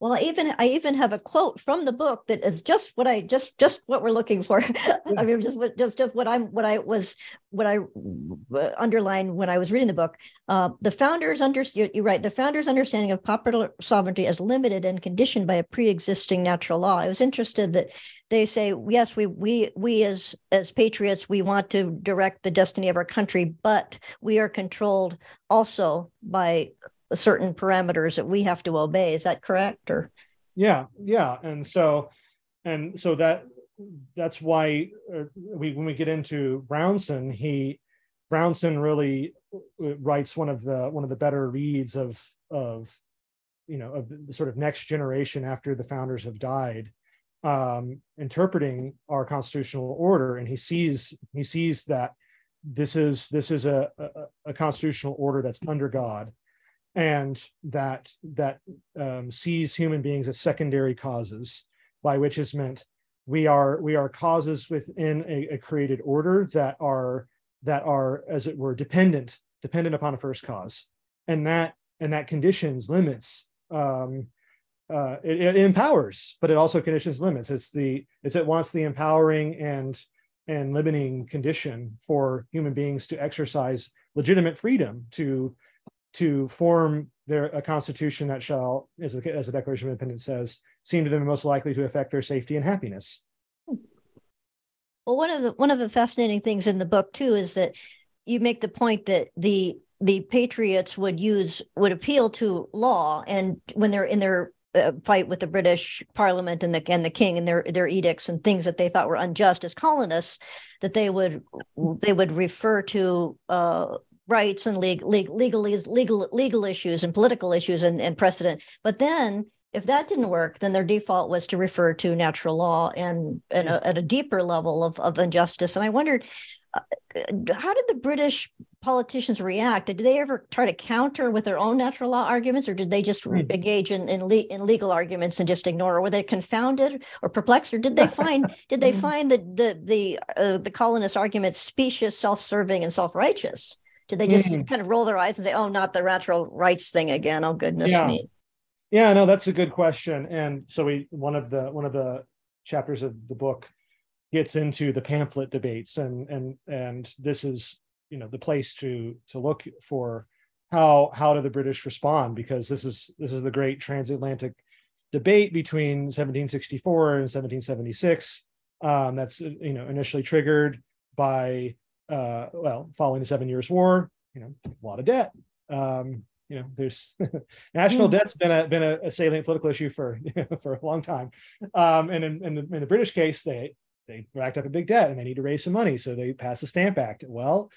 Well, I even I even have a quote from the book that is just what I just just what we're looking for. <laughs> I mean, just what just just what I'm what I was what I underlined when I was reading the book. Uh, the founders under you're right. The founders' understanding of popular sovereignty is limited and conditioned by a pre-existing natural law. I was interested that they say yes, we we we as as patriots we want to direct the destiny of our country, but we are controlled also by certain parameters that we have to obey. Is that correct? Or yeah, yeah, and so and so that that's why uh, we when we get into Brownson, he Brownson really uh, writes one of the one of the better reads of of you know of the sort of next generation after the founders have died um interpreting our constitutional order and he sees he sees that this is this is a, a, a constitutional order that's under god and that that um, sees human beings as secondary causes, by which is meant we are we are causes within a, a created order that are that are as it were dependent dependent upon a first cause, and that and that conditions limits. Um, uh, it, it empowers, but it also conditions limits. It's the it's it wants the empowering and and limiting condition for human beings to exercise legitimate freedom to to form their a constitution that shall, as a, as the Declaration of Independence says, seem to them most likely to affect their safety and happiness. Well, one of the one of the fascinating things in the book too is that you make the point that the the patriots would use would appeal to law, and when they're in their uh, fight with the British Parliament and the and the King and their their edicts and things that they thought were unjust as colonists, that they would they would refer to uh, rights and legal, legal, legal, legal issues and political issues and, and precedent. But then if that didn't work, then their default was to refer to natural law and, and a, at a deeper level of, of injustice. And I wondered, uh, how did the British politicians react? Did they ever try to counter with their own natural law arguments, or did they just mm. engage in in, le- in, legal arguments and just ignore? Or were they confounded or perplexed, or did they find <laughs> did they find the the the uh, the colonists' arguments specious, self serving, and self righteous? Did they just mm. kind of roll their eyes and say, "Oh, not the natural rights thing again"? Oh goodness yeah. me. Yeah, no, that's a good question. And so we one of the one of the chapters of the book gets into the pamphlet debates, and and and this is you know the place to to look for how how do the British respond because this is this is the great transatlantic debate between 1764 and 1776 um, that's you know initially triggered by uh, well, following the Seven Years' War, you know, a lot of debt. Um, you know, there's <laughs> national mm. debt's been a been a, a, salient political issue for you <laughs> know, for a long time. Um, and in, in, the, in the British case, they they racked up a big debt and they need to raise some money, so they passed the Stamp Act. Well,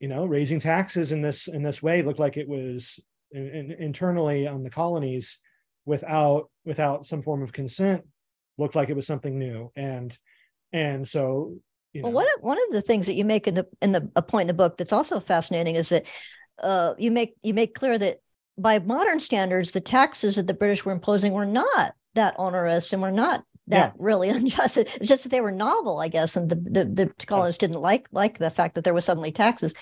you know, raising taxes in this in this way looked like it was in, in, internally on the colonies without without some form of consent looked like it was something new and and so you know? Well, one of, one of the things that you make in the in the a point in the book that's also fascinating is that uh, you make you make clear that by modern standards, the taxes that the British were imposing were not that onerous and were not that yeah. really <laughs> unjust. It's just that they were novel, I guess, and the the, the colonists didn't like like the fact that there was suddenly taxes.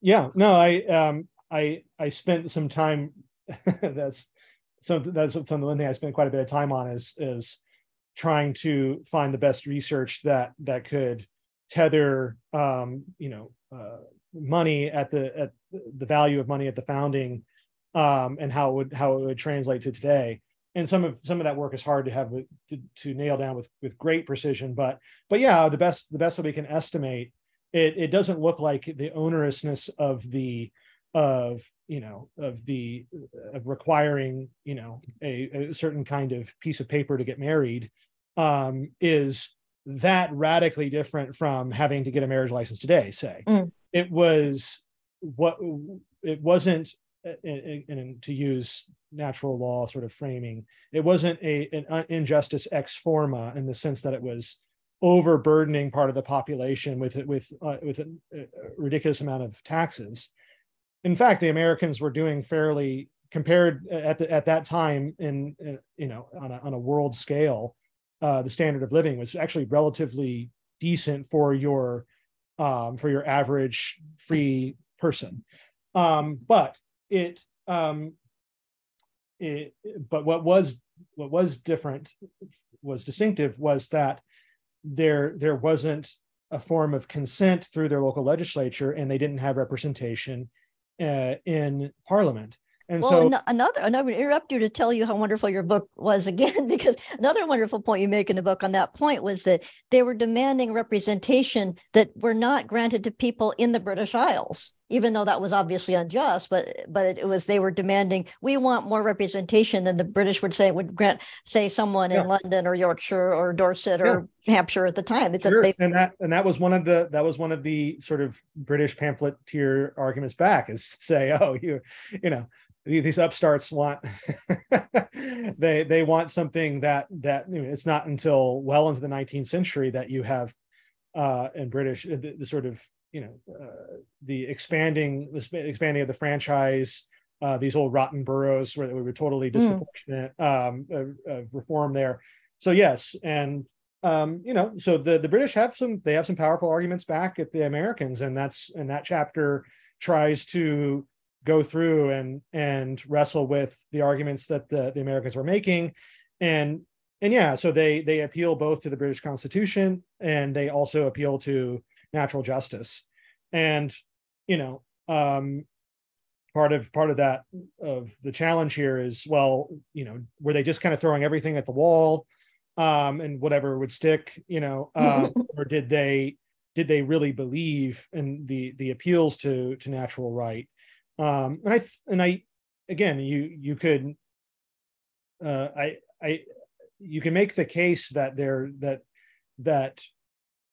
Yeah, no, I um I I spent some time. <laughs> that's so that's something the thing I spent quite a bit of time on is is trying to find the best research that that could tether um, you know uh, money at the at the value of money at the founding um, and how it would how it would translate to today. And some of some of that work is hard to have to, to nail down with with great precision but but yeah the best the best that we can estimate it it doesn't look like the onerousness of the of you know of the of requiring you know a, a certain kind of piece of paper to get married um is that radically different from having to get a marriage license today say mm. it was what it wasn't and, and, to use natural law sort of framing, it wasn't a an injustice ex forma in the sense that it was overburdening part of the population with with uh, with a, a, ridiculous amount of taxes. In fact, the Americans were doing fairly compared at the, at that time in, in you know on a, on a world scale. Uh, the standard of living was actually relatively decent for your um, for your average free person. Um, but it, um, it, but what was what was different was distinctive was that there there wasn't a form of consent through their local legislature, and they didn't have representation uh, in parliament. And well, so another, and I would interrupt you to tell you how wonderful your book was <laughs> again, because another wonderful point you make in the book on that point was that they were demanding representation that were not granted to people in the British Isles, even though that was obviously unjust. But but it was they were demanding we want more representation than the British would say would grant say someone yeah. in London or Yorkshire or Dorset yeah. or Hampshire at the time. It's sure. they, and that and that was one of the that was one of the sort of British pamphleteer arguments back is say oh you you know these upstarts want <laughs> they they want something that that you know, it's not until well into the 19th century that you have uh in british the, the sort of you know uh, the expanding the expanding of the franchise uh these old rotten boroughs where we were totally hmm. disproportionate mm. um of, of reform there so yes and um, you know, so the the British have some they have some powerful arguments back at the Americans, and that's and that chapter tries to go through and and wrestle with the arguments that the, the Americans were making. And and yeah, so they they appeal both to the British Constitution and they also appeal to natural justice. And you know, um, part of part of that of the challenge here is well, you know, were they just kind of throwing everything at the wall um, and whatever would stick, you know, um, <laughs> or did they did they really believe in the the appeals to to natural right um and i and i again you you could uh i i you can make the case that there that that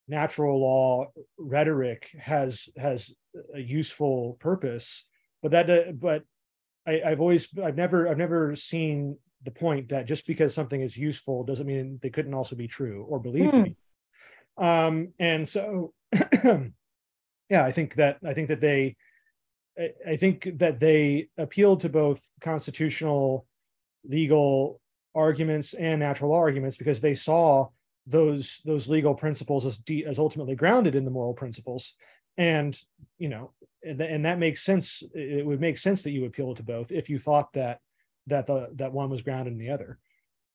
natural law rhetoric has has a useful purpose but that uh, but I, i've always i've never i've never seen the point that just because something is useful doesn't mean they couldn't also be true or believed mm. um and so <clears throat> yeah i think that i think that they I think that they appealed to both constitutional, legal arguments and natural arguments because they saw those those legal principles as de- as ultimately grounded in the moral principles, and you know, and, and that makes sense. It would make sense that you appeal to both if you thought that that the that one was grounded in the other.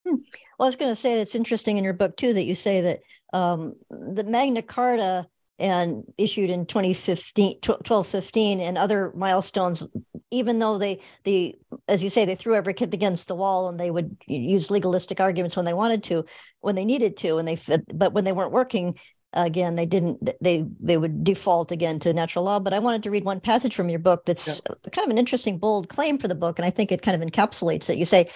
Hmm. Well, I was going to say it's interesting in your book too that you say that um, the Magna Carta and issued in 2015 1215 and other milestones even though they the as you say they threw every kid against the wall and they would use legalistic arguments when they wanted to when they needed to and they but when they weren't working again they didn't they they would default again to natural law but i wanted to read one passage from your book that's yeah. kind of an interesting bold claim for the book and i think it kind of encapsulates it you say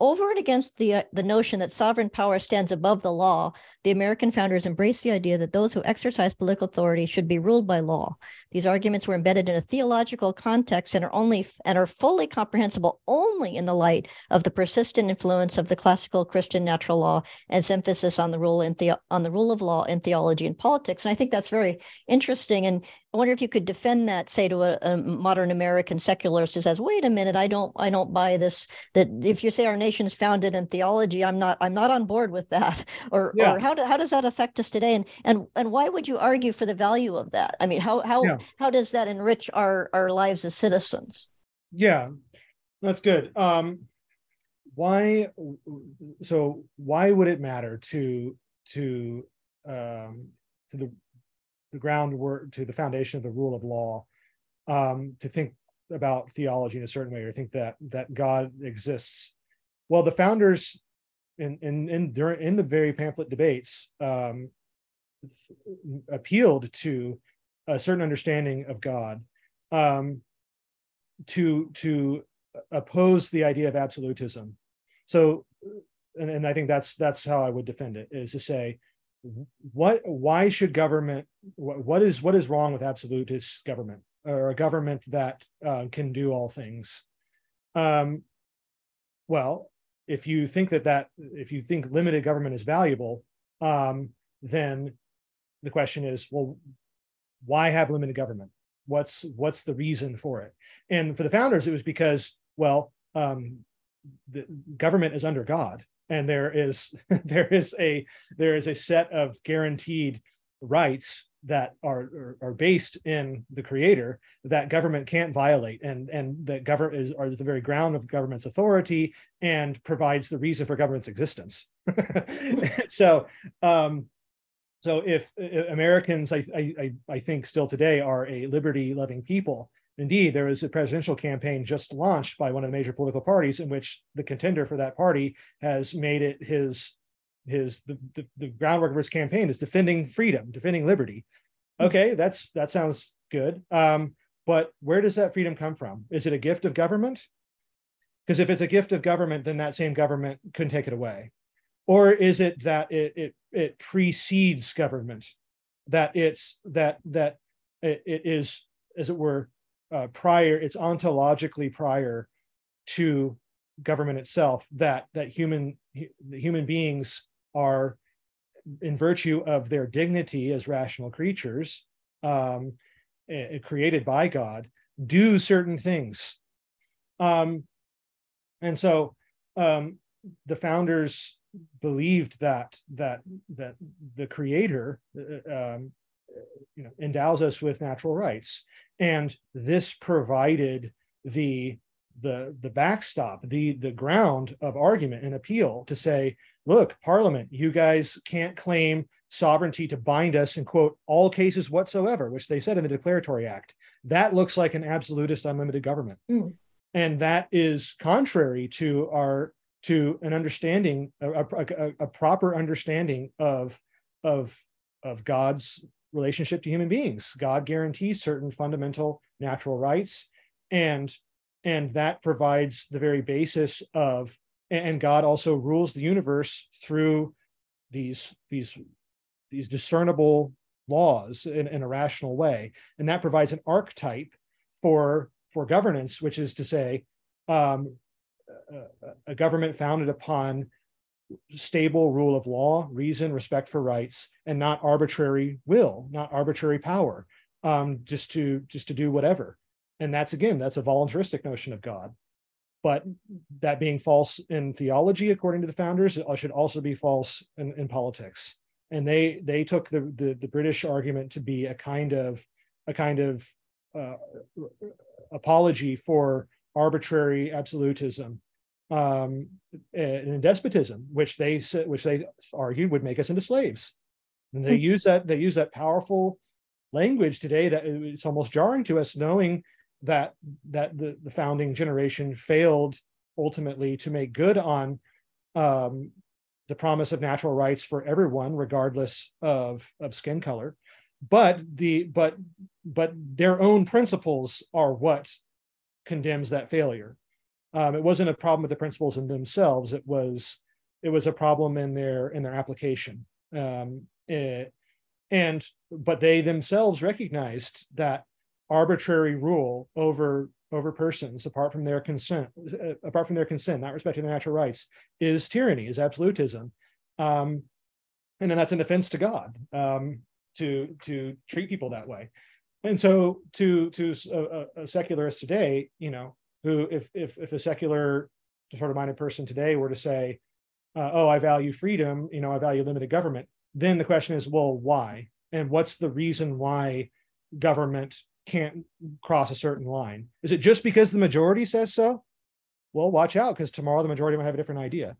over and against the uh, the notion that sovereign power stands above the law, the American founders embraced the idea that those who exercise political authority should be ruled by law. These arguments were embedded in a theological context and are only and are fully comprehensible only in the light of the persistent influence of the classical Christian natural law and its emphasis on the rule in the on the rule of law in theology and politics. And I think that's very interesting. And I wonder if you could defend that, say, to a, a, modern American secularist who says, "Wait a minute, I don't, I don't buy this. That if you say our nation is founded in theology, I'm not, I'm not on board with that." Or, yeah. or how do, how does that affect us today? And and and why would you argue for the value of that? I mean, how how yeah. how does that enrich our our lives as citizens? Yeah, that's good. Um, why? So why would it matter to to um, to the the groundwork to the foundation of the rule of law um, to think about theology in a certain way or think that that God exists. Well, the founders in in in during in the very pamphlet debates um, appealed to a certain understanding of God um, to to oppose the idea of absolutism. So, and, and I think that's that's how I would defend it is to say what why should government what, what is what is wrong with absolutist government or a government that uh, can do all things. Um, well, if you think that that if you think limited government is valuable, um, then the question is, well, why have limited government? What's what's the reason for it? And for the founders, it was because well, um, the government is under God, and there is <laughs> there is a there is a set of guaranteed rights that are, are, based in the creator that government can't violate. And and that government is are the very ground of government's authority and provides the reason for government's existence. <laughs> So um so if uh, americans I, I i think still today are a liberty loving people indeed there was a presidential campaign just launched by one of the major political parties in which the contender for that party has made it his his the, the, the groundwork of his campaign is defending freedom defending liberty. Hmm. okay that's that sounds good. Um, but where does that freedom come from? Is it a gift of government? Because if it's a gift of government then that same government couldn't take it away. Or is it that it it, it precedes government? That it's that that it, it is as it were uh, prior it's ontologically prior to government itself that that human human beings are in virtue of their dignity as rational creatures um, created by god do certain things. Um, and so um, the founders believed that that that the creator uh, um, you know endows us with natural rights. And this provided the the the backstop the the ground of argument and appeal to say look, Parliament, you guys can't claim sovereignty to bind us in quote all cases whatsoever, which they said in the Declaratory Act. That looks like an absolutist unlimited government. Mm. And that is contrary to our to an understanding, a, a, a, proper understanding of of of God's relationship to human beings. God guarantees certain fundamental natural rights, and and that provides the very basis of and god also rules the universe through these these these discernible laws in, in a rational way. And that provides an archetype for for governance which is to say um, a, a government founded upon stable rule of law reason respect for rights and not arbitrary will not arbitrary power um, just to just to do whatever. And that's again that's a voluntaristic notion of god but that being false in theology according to the founders it should also be false in, in politics and they they took the, the, the british argument to be a kind of a kind of uh, apology for arbitrary absolutism um, and despotism which they which they argued would make us into slaves and they hmm. use that they use that powerful language today that it's almost jarring to us knowing that that the, the founding generation failed ultimately to make good on um, the promise of natural rights for everyone, regardless of, of skin color. But the but but their own principles are what condemns that failure. Um, it wasn't a problem with the principles in themselves. It was it was a problem in their in their application. Um, it, eh, and but they themselves recognized that arbitrary rule over over persons apart from their consent uh, apart from their consent not respecting their natural rights is tyranny is absolutism. Um, and then that's an offense to god um, to to treat people that way. And so to to a, a, secularist today you know who if if if a secular sort of minded person today were to say uh, oh i value freedom you know i value limited government then the question is well why? And what's the reason why government can't cross a certain line. Is it just because the majority says so? Well, watch out because tomorrow the majority might have a different idea.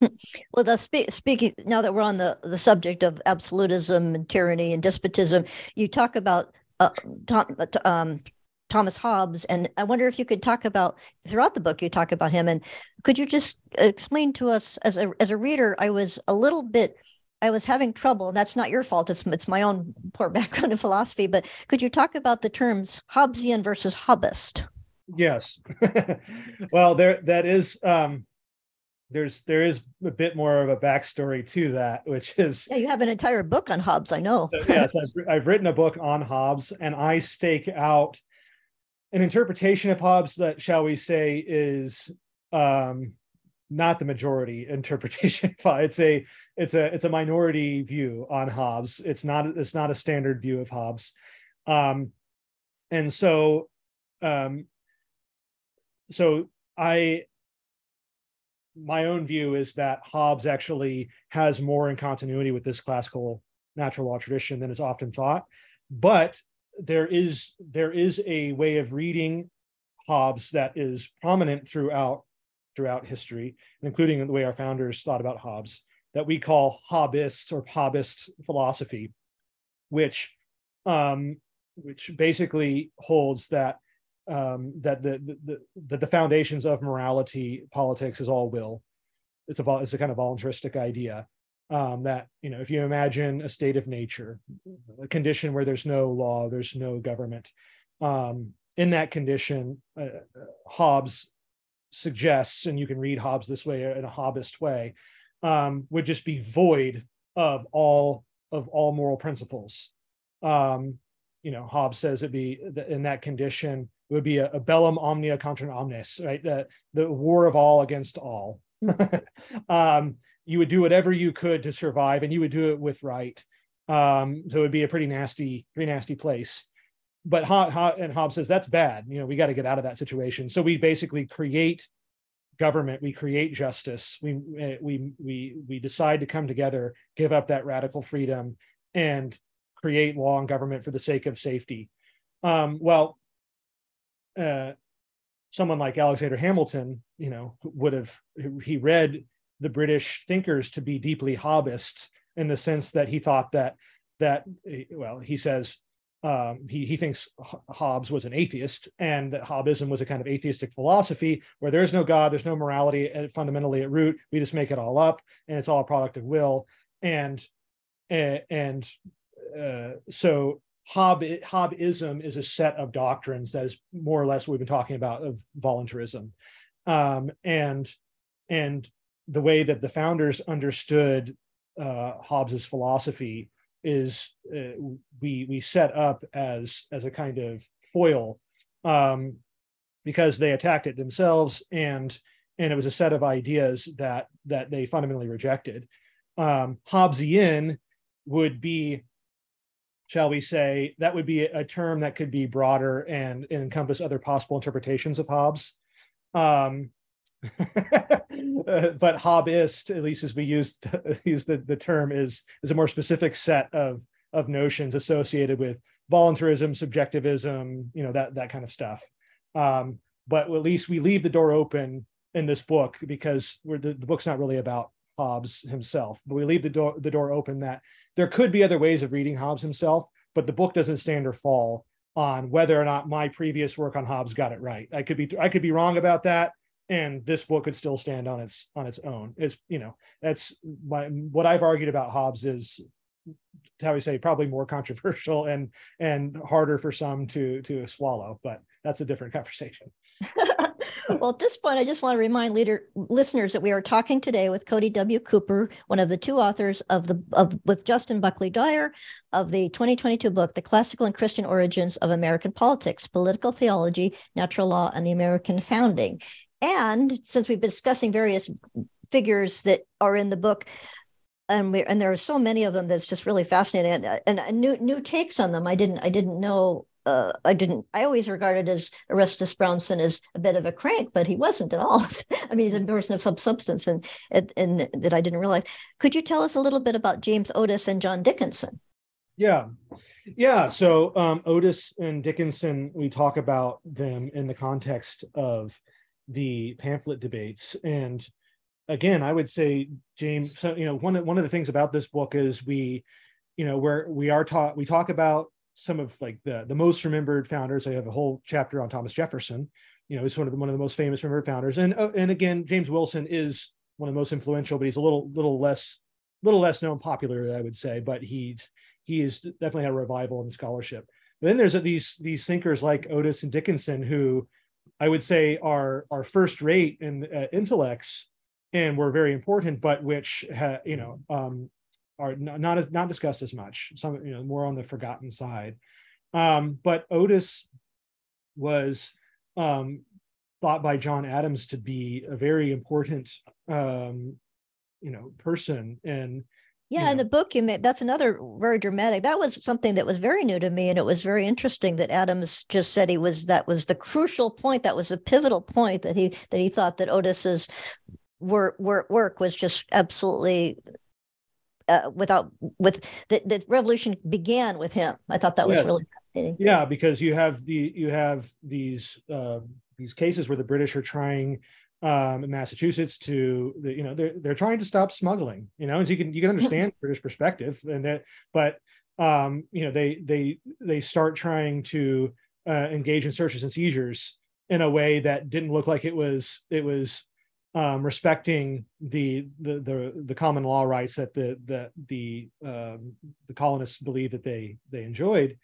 <laughs> Well, the spe- speaking now that we're on the, the subject of absolutism and tyranny and despotism, you talk about uh, Tom, uh, um, Thomas Hobbes, and I wonder if you could talk about throughout the book you talk about him, and could you just explain to us as a as a reader? I was a little bit I was having trouble. That's not your fault. It's it's my own poor <laughs> background in philosophy. But could you talk about the terms Hobbesian versus Hobbist? Yes. <laughs> well, there that is. Um, there's there is a bit more of a backstory to that, which is yeah, you have an entire book on Hobbes. I know. yes, I've, I've written a book on Hobbes, and I stake out an interpretation of Hobbes that, shall we say, is um, not the majority <laughs> interpretation. <laughs> it's a it's a it's a minority view on Hobbes. It's not it's not a standard view of Hobbes, um, and so um, so I my own view is that Hobbes actually has more in continuity with this classical natural law tradition than is often thought. But there is there is a way of reading Hobbes that is prominent throughout throughout history, including the way our founders thought about Hobbes, that we call Hobbist or Hobbist philosophy, which um, which basically holds that um, that the, the, the the foundations of morality politics is all will. It's a it's a kind of voluntaristic idea um, that you know if you imagine a state of nature, a condition where there's no law, there's no government. Um, in that condition, uh, Hobbes suggests, and you can read Hobbes this way in a Hobbist way, um, would just be void of all of all moral principles. Um, you know, Hobbes says it'd be in that condition it would be a, a bellum omnia contra omnes, right? The, the war of all against all. <laughs> um, you would do whatever you could to survive, and you would do it with right. Um, so it would be a pretty nasty, pretty nasty place. But Hob, and Hobbes says that's bad. You know, we got to get out of that situation. So we basically create government, we create justice. We eh, we we we decide to come together, give up that radical freedom, and create law and government for the sake of safety. Um, well, uh, someone like Alexander Hamilton, you know, would have he read the British thinkers to be deeply Hobbist in the sense that he thought that that well, he says um, he he thinks Hobbes was an atheist and that Hobbism was a kind of atheistic philosophy where there's no God, there's no morality, and fundamentally at root. We just make it all up and it's all a product of will. And and uh, so Hob, Hobbism is a set of doctrines that is more or less what we've been talking about of voluntarism, um, and and the way that the founders understood uh, Hobbes's philosophy is uh, we we set up as as a kind of foil um, because they attacked it themselves and and it was a set of ideas that that they fundamentally rejected. Um, Hobbesian would be shall we say, that would be a term that could be broader and, and encompass other possible interpretations of Hobbes. Um, <laughs> but Hobbist, at least as we use <laughs> use the, the term, is is a more specific set of of notions associated with voluntarism, subjectivism, you know that that kind of stuff. Um, but at least we leave the door open in this book because the, the book's not really about Hobbes himself, but we leave the door the door open that there could be other ways of reading Hobbes himself, but the book doesn't stand or fall on whether or not my previous work on Hobbes got it right. I could be I could be wrong about that, and this book could still stand on its on its own. Is you know that's my, what I've argued about Hobbes is how we say probably more <laughs> controversial and and harder for some to to swallow, but that's a different conversation. <laughs> well, at this point, I just want to remind leader listeners that we are talking today with Kody W. Cooper, one of the two authors of the of with Justin Buckley Dyer of the 2022 book, The Classical and Christian Origins of American Politics, Political Theology, Natural Law, and the American Founding. And since we've been discussing various figures that are in the book, and we and there are so many of them that's just really fascinating and, and, and new new takes on them. I didn't I didn't know uh, I didn't. I always regarded as Orestes Brownson as a bit of a crank, but he wasn't at all. <laughs> I mean, he's a person of some substance, and, and and that I didn't realize. Could you tell us a little bit about James Otis and John Dickinson? Yeah, yeah. So um, Otis and Dickinson, we talk about them in the context of the pamphlet debates, and again, I would say James. So you know, one of, one of the things about this book is we, you know, where we are taught we talk about some of like the the most remembered founders. I have a whole chapter on Thomas Jefferson. You know, he's one of the one of the most famous remembered founders. And uh, and again, James Wilson is one of the most influential, but he's a little little less little less known popularly, I would say. But he he is definitely had a revival in scholarship. But then there's these these thinkers like Otis and Dickinson who I would say are are first rate in uh, intellects, and were very important, but which ha, you know um, are not not, as, not discussed as much. Some you know more on the forgotten side. Um, but Otis was um, thought by John Adams to be a very important um, you know person and yeah, yeah, in the book you made that's another very dramatic. That was something that was very new to me, and it was very interesting that Adams just said he was that was the crucial point, that was a pivotal point that he that he thought that Otis's work work work was just absolutely uh, without with that the revolution began with him. I thought that was yes. really fascinating. Yeah, because you have the you have these uh, these cases where the British are trying um, in Massachusetts to the, you know they're they're trying to stop smuggling you know and so you can you can understand British perspective and that but um, you know they they they start trying to uh, engage in searches and seizures in a way that didn't look like it was it was um, respecting the, the the the common law rights that the the the um, the colonists believe that they they enjoyed.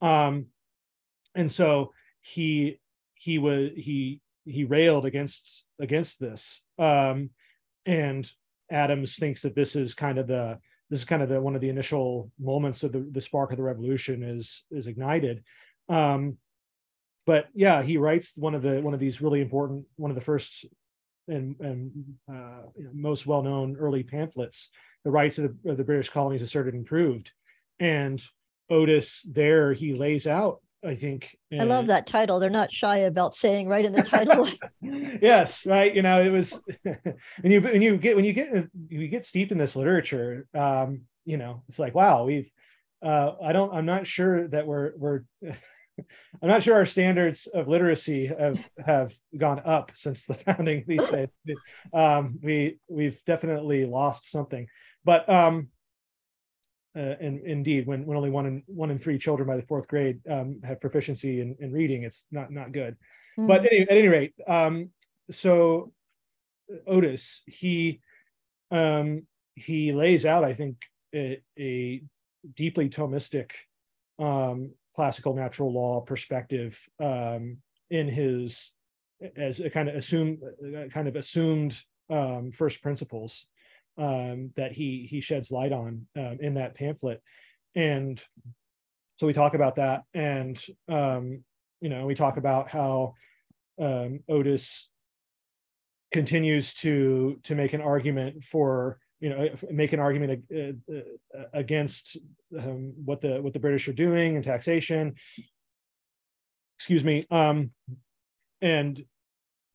Um, and so he he was he he railed against against this. Um, and adams thinks that this is kind of the this is kind of the one of the initial moments of the, the spark of the revolution is is ignited. Um, but yeah he writes one of the one of these really important one of the first and and uh, most well-known early pamphlets the rights of the, of the british colonies asserted and proved. And otis there he lays out I think. I love that title. They're not shy about saying right in the title. <laughs> yes, right. You know, it was <laughs> when you when you get when you get when you get steeped in this literature, um, you know, it's like wow, we've. Uh, I don't. I'm not sure that we're we're. <laughs> I'm not sure our standards of literacy have have gone up since the founding these days. Um, we we've definitely lost something, but um, uh, and indeed, when, when only one in one in three children by the fourth grade um, have proficiency in, in reading, it's not not good. Mm-hmm. But any, at any rate, um, so Otis he um, he lays out, I think, a, a deeply Thomistic um, classical natural law perspective um, in his as a kind of assumed kind of assumed um, first principles um, that he he sheds light on um, in that pamphlet, and so we talk about that, and um, you know we talk about how um, Otis continues to to make an argument for you know make an argument uh, uh, against um, what the what the British are doing in taxation. Excuse me. Um, and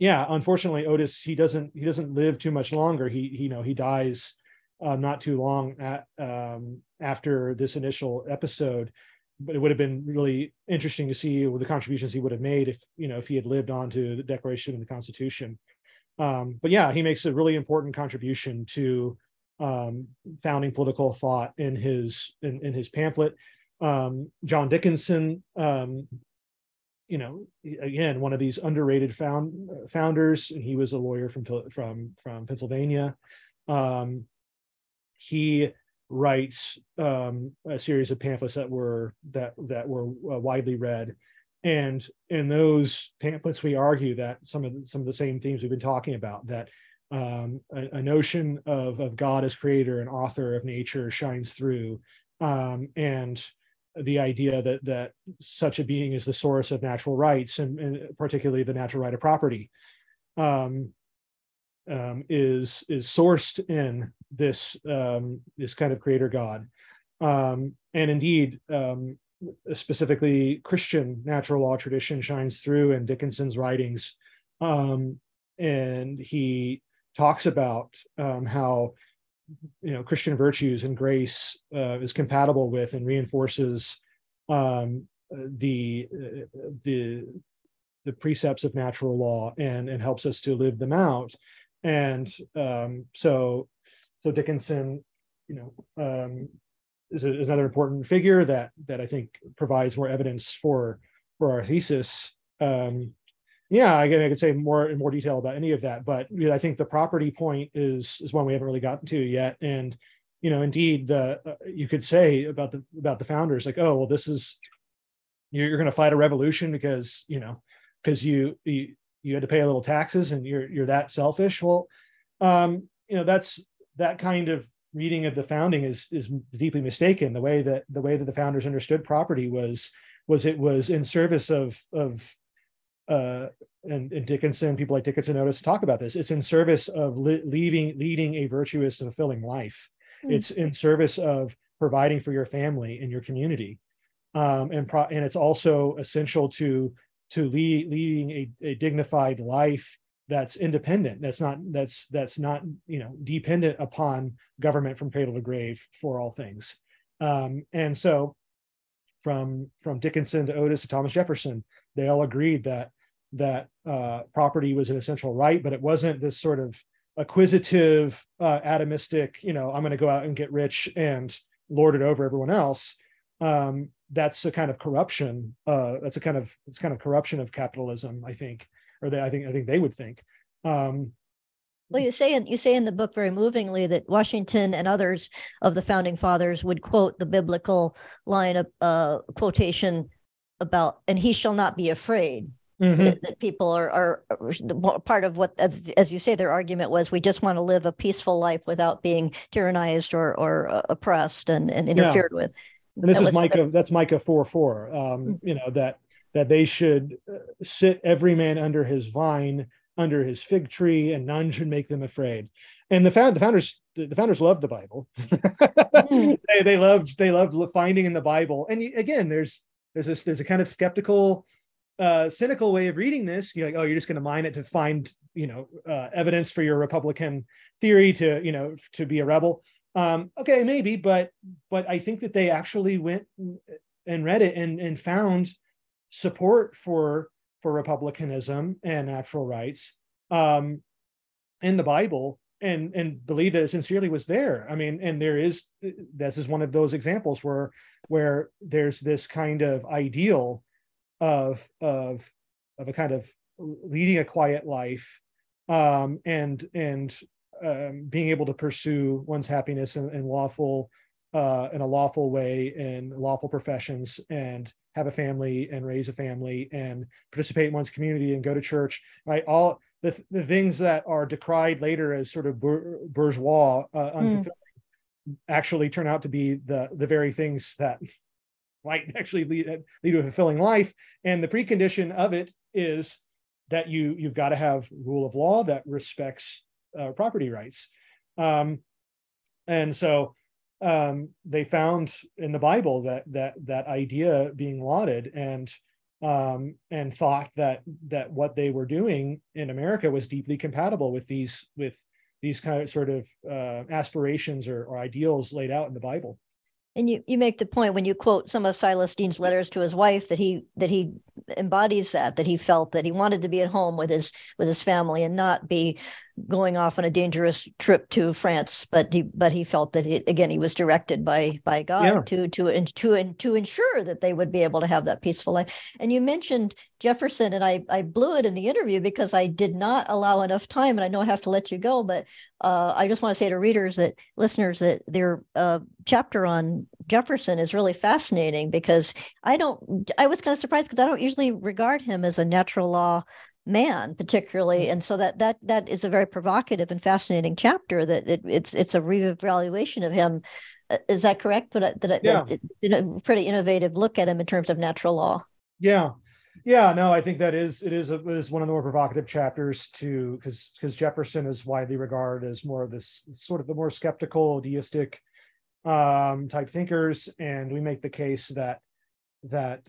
yeah, unfortunately, Otis he doesn't he doesn't live too much longer. He, he you know he dies uh, not too long at, um, after this initial episode. But it would have been really interesting to see the contributions he would have made if you know if he had lived on to the Declaration and the Constitution. Um, but yeah, he makes a really important contribution to um, founding political thought in his in, in his pamphlet. Um, John Dickinson um, you know, again, one of these underrated found founders. He was a lawyer from from from Pennsylvania. Um, he writes um, a series of pamphlets that were that that were uh, widely read, and in those pamphlets, we argue that some of the, some of the same themes we've been talking about that. Um, a, a, notion of, of God as creator and author of nature shines through, um, and the idea that that such a being is the source of natural rights and, and particularly the natural right of property um, um, is is sourced in this um, this kind of creator god. Um, and indeed um, specifically christian natural law tradition shines through in dickinson's writings um, and he talks about how you know Christian virtues and grace uh, is compatible with and reinforces um, the uh, the the precepts of natural law and and helps us to live them out. And um, so so Dickinson, you know, um, is, a, is another important figure that that I think provides more evidence for for our thesis. Um, yeah, again, I could say more in more detail about any of that, but you know, I think the property point is is one we haven't really gotten to yet. And you know, indeed, the uh, you could say about the about the founders, like, oh, well, this is you're, you're going to fight a revolution because you know because you, you you had to pay a little taxes and you're you're that selfish. Well, um, you know that's that kind of reading of the founding is is deeply mistaken. The way that the way that the founders understood property was was it was in service of of uh, and, and, Dickinson, people like Dickinson Otis talk about this. It's in service of li- leaving, leading a virtuous and fulfilling life. Mm. It's in service of providing for your family and your community, um, and pro- and it's also essential to to lead, leading a, a dignified life that's independent. That's not that's that's not you know dependent upon government from cradle to grave for all things. Um, and so, from from Dickinson to Otis to Thomas Jefferson, they all agreed that that uh, property was an essential right, but it wasn't this sort of acquisitive, uh, atomistic, you know, I'm going to go out and get rich and lord it over everyone else. Um, that's a kind of corruption. Uh, that's a kind of it's kind of corruption of capitalism, I think, or they, I think I think they would think. Um, well, you say in you say in the book very movingly that Washington and others of the founding fathers would quote the biblical line of uh, quotation about, "And he shall not be afraid." Mm-hmm. That, that, people are, are, are part of what, as, as you say, their argument was we just want to live a peaceful life without being tyrannized or or uh, oppressed and, and interfered yeah. with. And this that is Micah. The, that's Micah four four. Um, mm-hmm. You know that that they should uh, sit every man under his vine, under his fig tree, and none should make them afraid. And the, found, the founders, the founders loved the Bible. mm-hmm. <laughs> they, they loved they loved finding in the Bible. And again, there's there's this there's a kind of skeptical uh, cynical way of reading this. You're like, oh, you're just going to mine it to find, you know, uh, evidence for your Republican theory to, you know, to be a rebel. Um, okay, maybe, but but I think that they actually went and read it and and found support for for republicanism and natural rights um, in the Bible and and believe that it sincerely was there. I mean, and there is this is one of those examples where where there's this kind of ideal of of of a kind of leading a quiet life um, and and um, being able to pursue one's happiness in, in lawful uh, in a lawful way in lawful professions and have a family and raise a family and participate in one's community and go to church right all the, the things that are decried later as sort of bourgeois uh, mm. actually turn out to be the the very things that might <laughs> actually lead, lead to a fulfilling life. And the precondition of it is that you you've got to have rule of law that respects uh, property rights. Um, and so um, they found in the Bible that that that idea being lauded and um, and thought that that what they were doing in America was deeply compatible with these with these kind of sort of uh, aspirations or, or ideals laid out in the Bible. And you, you make the point when you quote some of Silas Deane's letters to his wife that he that he embodies that that he felt that he wanted to be at home with his with his family and not be going off on a dangerous trip to France, but he but he felt that he, again he was directed by by God yeah. to to to to ensure that they would be able to have that peaceful life. And you mentioned Jefferson, and I I blew it in the interview because I did not allow enough time, and I know I have to let you go, but uh, I just want to say to readers that listeners that their uh, chapter on Jefferson is really fascinating because I don't I was kind of surprised because I don't usually regard him as a natural law man particularly and so that that that is a very provocative and fascinating chapter that it, it's it's a reevaluation of him. Uh, is that correct? But that, yeah. That, it, pretty innovative look at him in terms of natural law. Yeah. Yeah no i think that is it is a, it is one of the more provocative chapters to because because jefferson is widely regarded as more of this sort of the more skeptical deistic um type thinkers and we make the case that that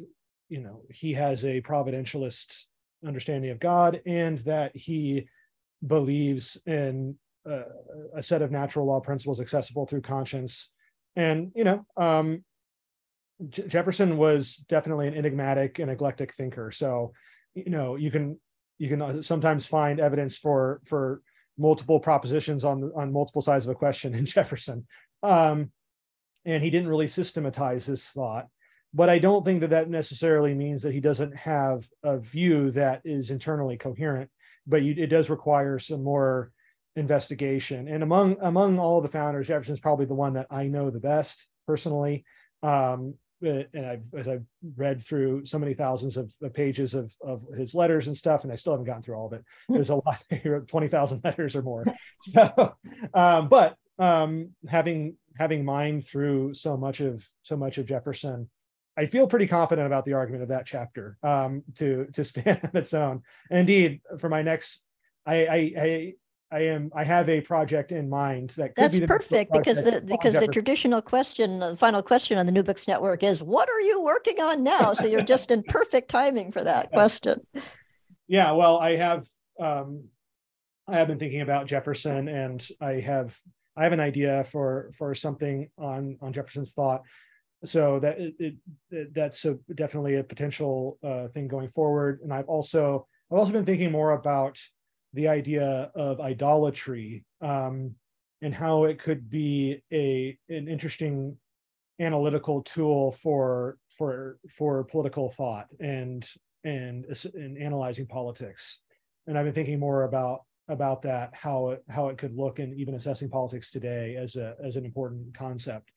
you know he has a providentialist understanding of God and that he believes in uh, a set of natural law principles accessible through conscience. And, you know, um, J- Jefferson was definitely an enigmatic and eclectic thinker. So, you know, you can you can sometimes find evidence for for multiple propositions on on multiple sides of a question in <laughs> Jefferson. Um, and he didn't really systematize his thought but I don't think that that necessarily means that he doesn't have a view that is internally coherent. But you, it does require some more investigation. And among among all the founders, Jefferson's probably the one that I know the best personally. Um, uh, and I've as I've read through so many thousands of, of, pages of of his letters and stuff, and I still haven't gotten through all of it. Hmm. There's a lot <laughs> here, twenty thousand letters or more. <laughs> So, um, but um, having having mined through so much of so much of Jefferson, I feel pretty confident about the argument of that chapter um, to to <laughs> stand on its own. And indeed, for my next, I, I, I I am I have a project in mind that That's perfect because the because the traditional question, the final question on the New Books Network is what are you working on now? So you're just in perfect timing for that <laughs> question. Yeah, well, I have um I have been thinking about Jefferson and I have I have an idea for for something on on Jefferson's thought. So that it, it that's a, definitely a potential uh, thing going forward. And I've also I've also been thinking more about the idea of idolatry um, and how it could be a an interesting analytical tool for for for political thought and and in analyzing politics and i've been thinking more about about that how it how it could look and even assessing politics today as a as an important concept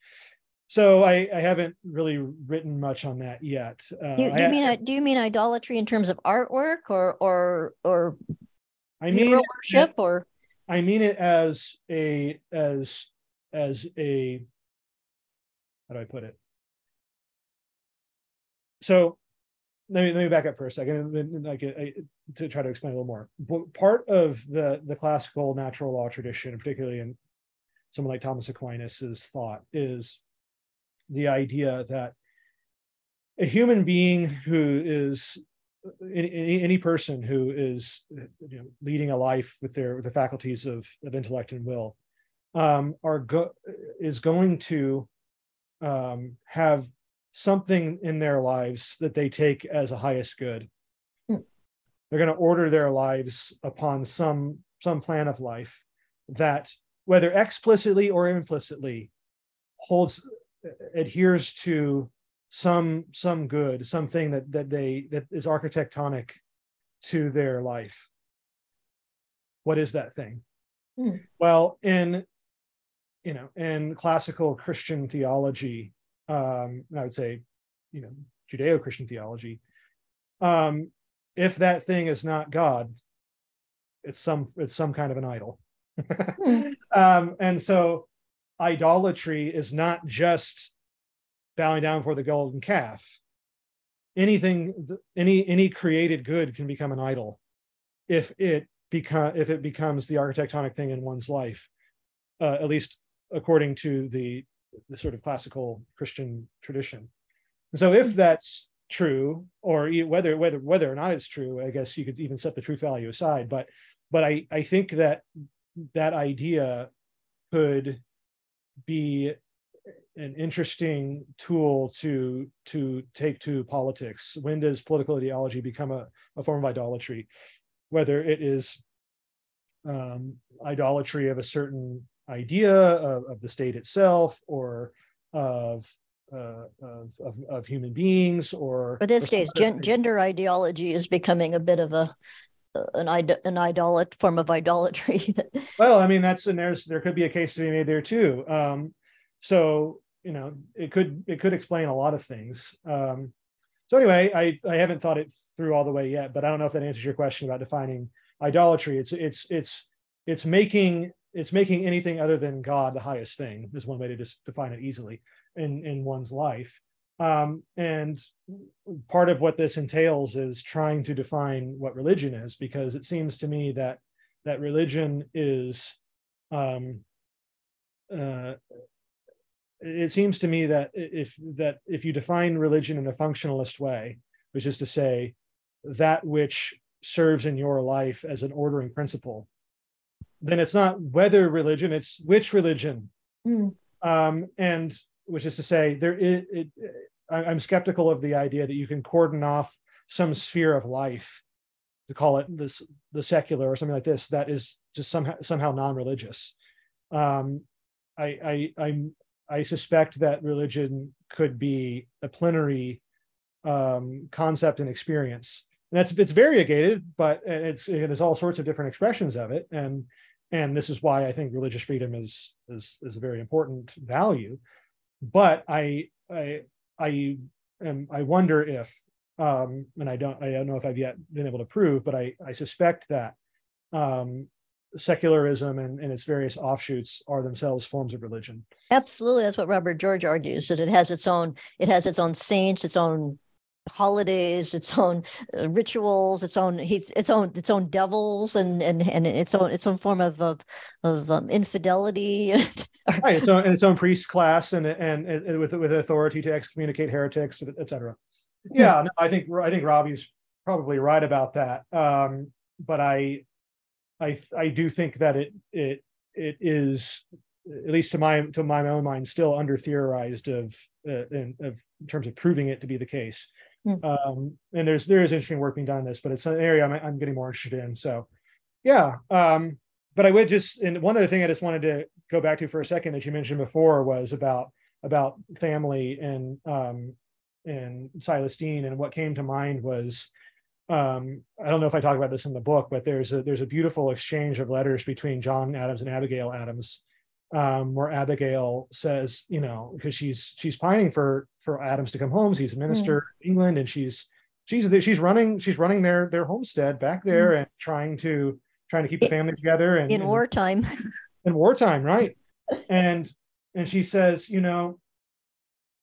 so I, I haven't really written much on that yet. Uh, do, you, do you mean do you mean idolatry in terms of artwork or or or I mean worship or I mean it as a as as a how do I put it? So let me let me back up for a second, like to try to explain a little more. Part of the the classical natural law tradition, particularly in someone like Thomas Aquinas's thought, is the idea that a human being who is any, any person who is you know, leading a life with their with the faculties of, of intellect and will um, are go- is going to um, have something in their lives that they take as a highest good. Hmm. They're going to order their lives upon some some plan of life that, whether explicitly or implicitly, holds adheres to some some good something that that they that is architectonic to their life what is that thing mm. well in you know in classical christian theology um i would say you know judeo-christian theology um if that thing is not god it's some it's some kind of an idol <laughs> mm. um and so idolatry is not just bowing down for the golden calf. Anything, any any created good can become an idol if it become if it becomes the architectonic thing in one's life, uh, at least according to the the sort of classical Christian tradition. And so, if that's true, or whether whether whether or not it's true, I guess you could even set the truth value aside. But but I I think that that idea could be an interesting tool to to take to politics. When does political ideology become a, a form of idolatry? Whether it is um, idolatry of a certain idea of, of the state itself or of uh, of, of, of human beings or but these days gen- gender ideology is becoming a bit of a an an idolat form of idolatry. <laughs> Well i mean that's and there's there could be a case to be made there too. Um, so you know it could it could explain a lot of things. Um, so anyway i i haven't thought it through all the way yet but i don't know if that answers your question about defining idolatry. It's it's it's it's making it's making anything other than god the highest thing is one way to just define it easily in in one's life um, and part of what this entails is trying to define what religion is because it seems to me that that religion is um, uh, it seems to me that if that if you define religion in a functionalist way which is to say that which serves in your life as an ordering principle then it's not whether religion it's which religion mm. um, and which is to say there it, it, i'm skeptical of the idea that you can cordon off some sphere of life to call it this the secular or something like this that is just somehow somehow non-religious um, I, I I'm I suspect that religion could be a plenary um, concept and experience. And that's it's variegated, but it's it, there's all sorts of different expressions of it, and and this is why I think religious freedom is is is a very important value. But I I I am I wonder if um, and I don't I don't know if I've yet been able to prove, but I I suspect that um, secularism and, and its various offshoots are themselves forms of religion. Absolutely, that's what Robert George argues that it has its own it has its own saints, its own holidays, its own uh, rituals, its own he's its own its own devils, and and and its own its own form of of, of um, infidelity. <laughs> right, its own, and its own priest class, and, and and with with authority to excommunicate heretics, etc. Yeah, no, I think I think Robbie's probably right about that. Um, but I, I I do think that it it it is at least to my to my own mind still under theorized of uh, in, of in terms of proving it to be the case. Mm. Um, and there's there is interesting work being done on this, but it's an area I'm, I'm getting more interested in. So, yeah. Um, but I would just and one other thing I just wanted to go back to for a second that you mentioned before was about about family and um, and Silas Deane, and what came to mind was um, I don't know if I talk about this in the book, but there's a there's a beautiful exchange of letters between John Adams and Abigail Adams, um, where Abigail says, you know, because she's she's pining for for Adams to come home. He's a minister mm. in England, and she's she's she's running she's running their their homestead back there mm. and trying to trying to keep the family together and in and, wartime. In wartime, right? <laughs> and and she says, you know,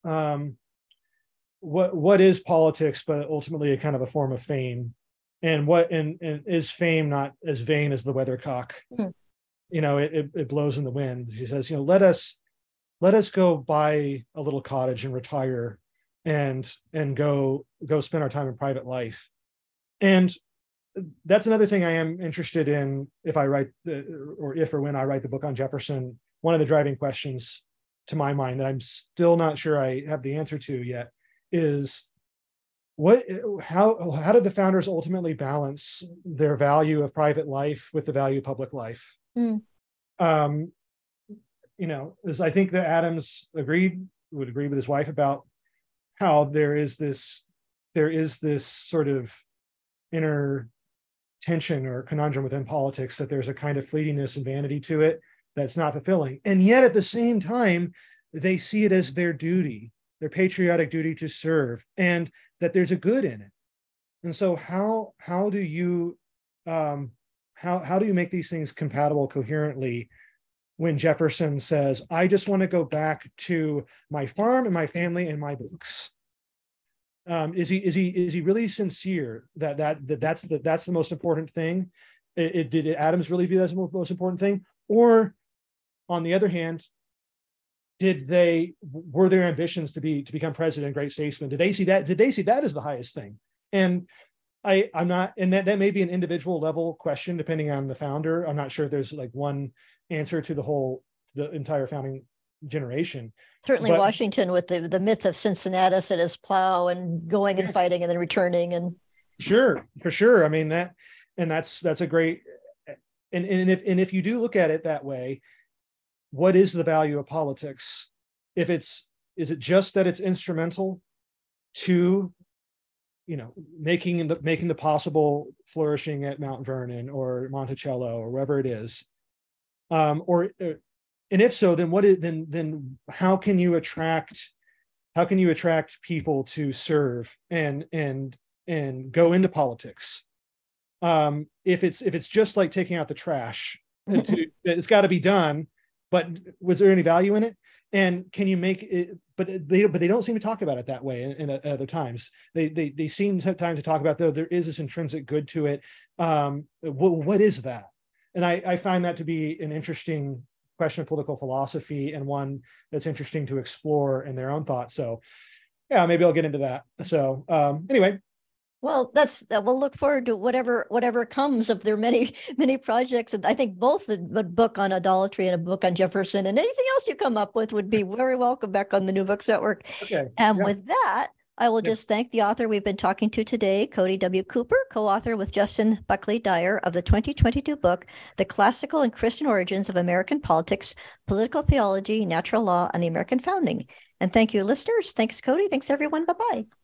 um, what what is politics, but ultimately a kind of a form of fame, and what and, and is fame not as vain as the weathercock? Mm-hmm. You know, it, it, blows in the wind. She says, you know, let us let us go buy a little cottage and retire, and and go go spend our time in private life, and that's another thing I am interested in if I write the, or if or when I write the book on Jefferson. One of the driving questions to my mind that I'm still not sure I have the answer to yet is what how how did the founders ultimately balance their value of private life with the value of public life mm. um you know as i think that adams agreed would agree with his wife about how there is this there is this sort of inner tension or conundrum within politics that there's a kind of fleetingness and vanity to it that's not fulfilling and yet at the same time they see it as their duty their patriotic duty to serve and that there's a good in it and so how how do you um how how do you make these things compatible coherently when jefferson says i just want to go back to my farm and my family and my books um is he is he is he really sincere that that, that that's the that's the most important thing? It, it did adams really view that as the most important thing? Or on the other hand did they were their ambitions to be to become president great statesman did they see that did they see that as the highest thing? And i i'm not and that that may be an individual level question depending on the founder. I'm not sure if there's like one answer to the whole the entire founding generation. Certainly but, washington with the the myth of cincinnatus and his plow and going and fighting and then returning and sure for sure. I mean that and that's that's a great and, and if and if you do look at it that way what is the value of politics? If it's is it just that it's instrumental to you know making the making the possible flourishing at mount vernon or monticello or wherever it is. Um or uh, and if so then what is then then how can you attract how can you attract people to serve and and and go into politics? Um if it's if it's just like taking out the trash <laughs> to, it's got to be done but was there any value in it and can you make it but they but they don't seem to talk about it that way in, in other times. They they they seem sometimes to talk about though there is this intrinsic good to it. Um what, what is that? And i i find that to be an interesting question of political philosophy and one that's interesting to explore in their own thoughts. So yeah maybe i'll get into that. So um anyway well, that's uh, we'll look forward to whatever whatever comes of their many <laughs> many projects. And I think both the book on idolatry and a book on Jefferson and anything else you come up with would be very welcome back on the New Books Network. Okay. And yeah. with that, I will just thank the author we've been talking to today, Kody W. Cooper, co author with Justin Buckley Dyer of the 2022 book, The Classical and Christian Origins of American Politics, Political Theology, Natural Law, and the American Founding. And thank you, listeners. Thanks, Kody. Thanks, everyone. Bye bye.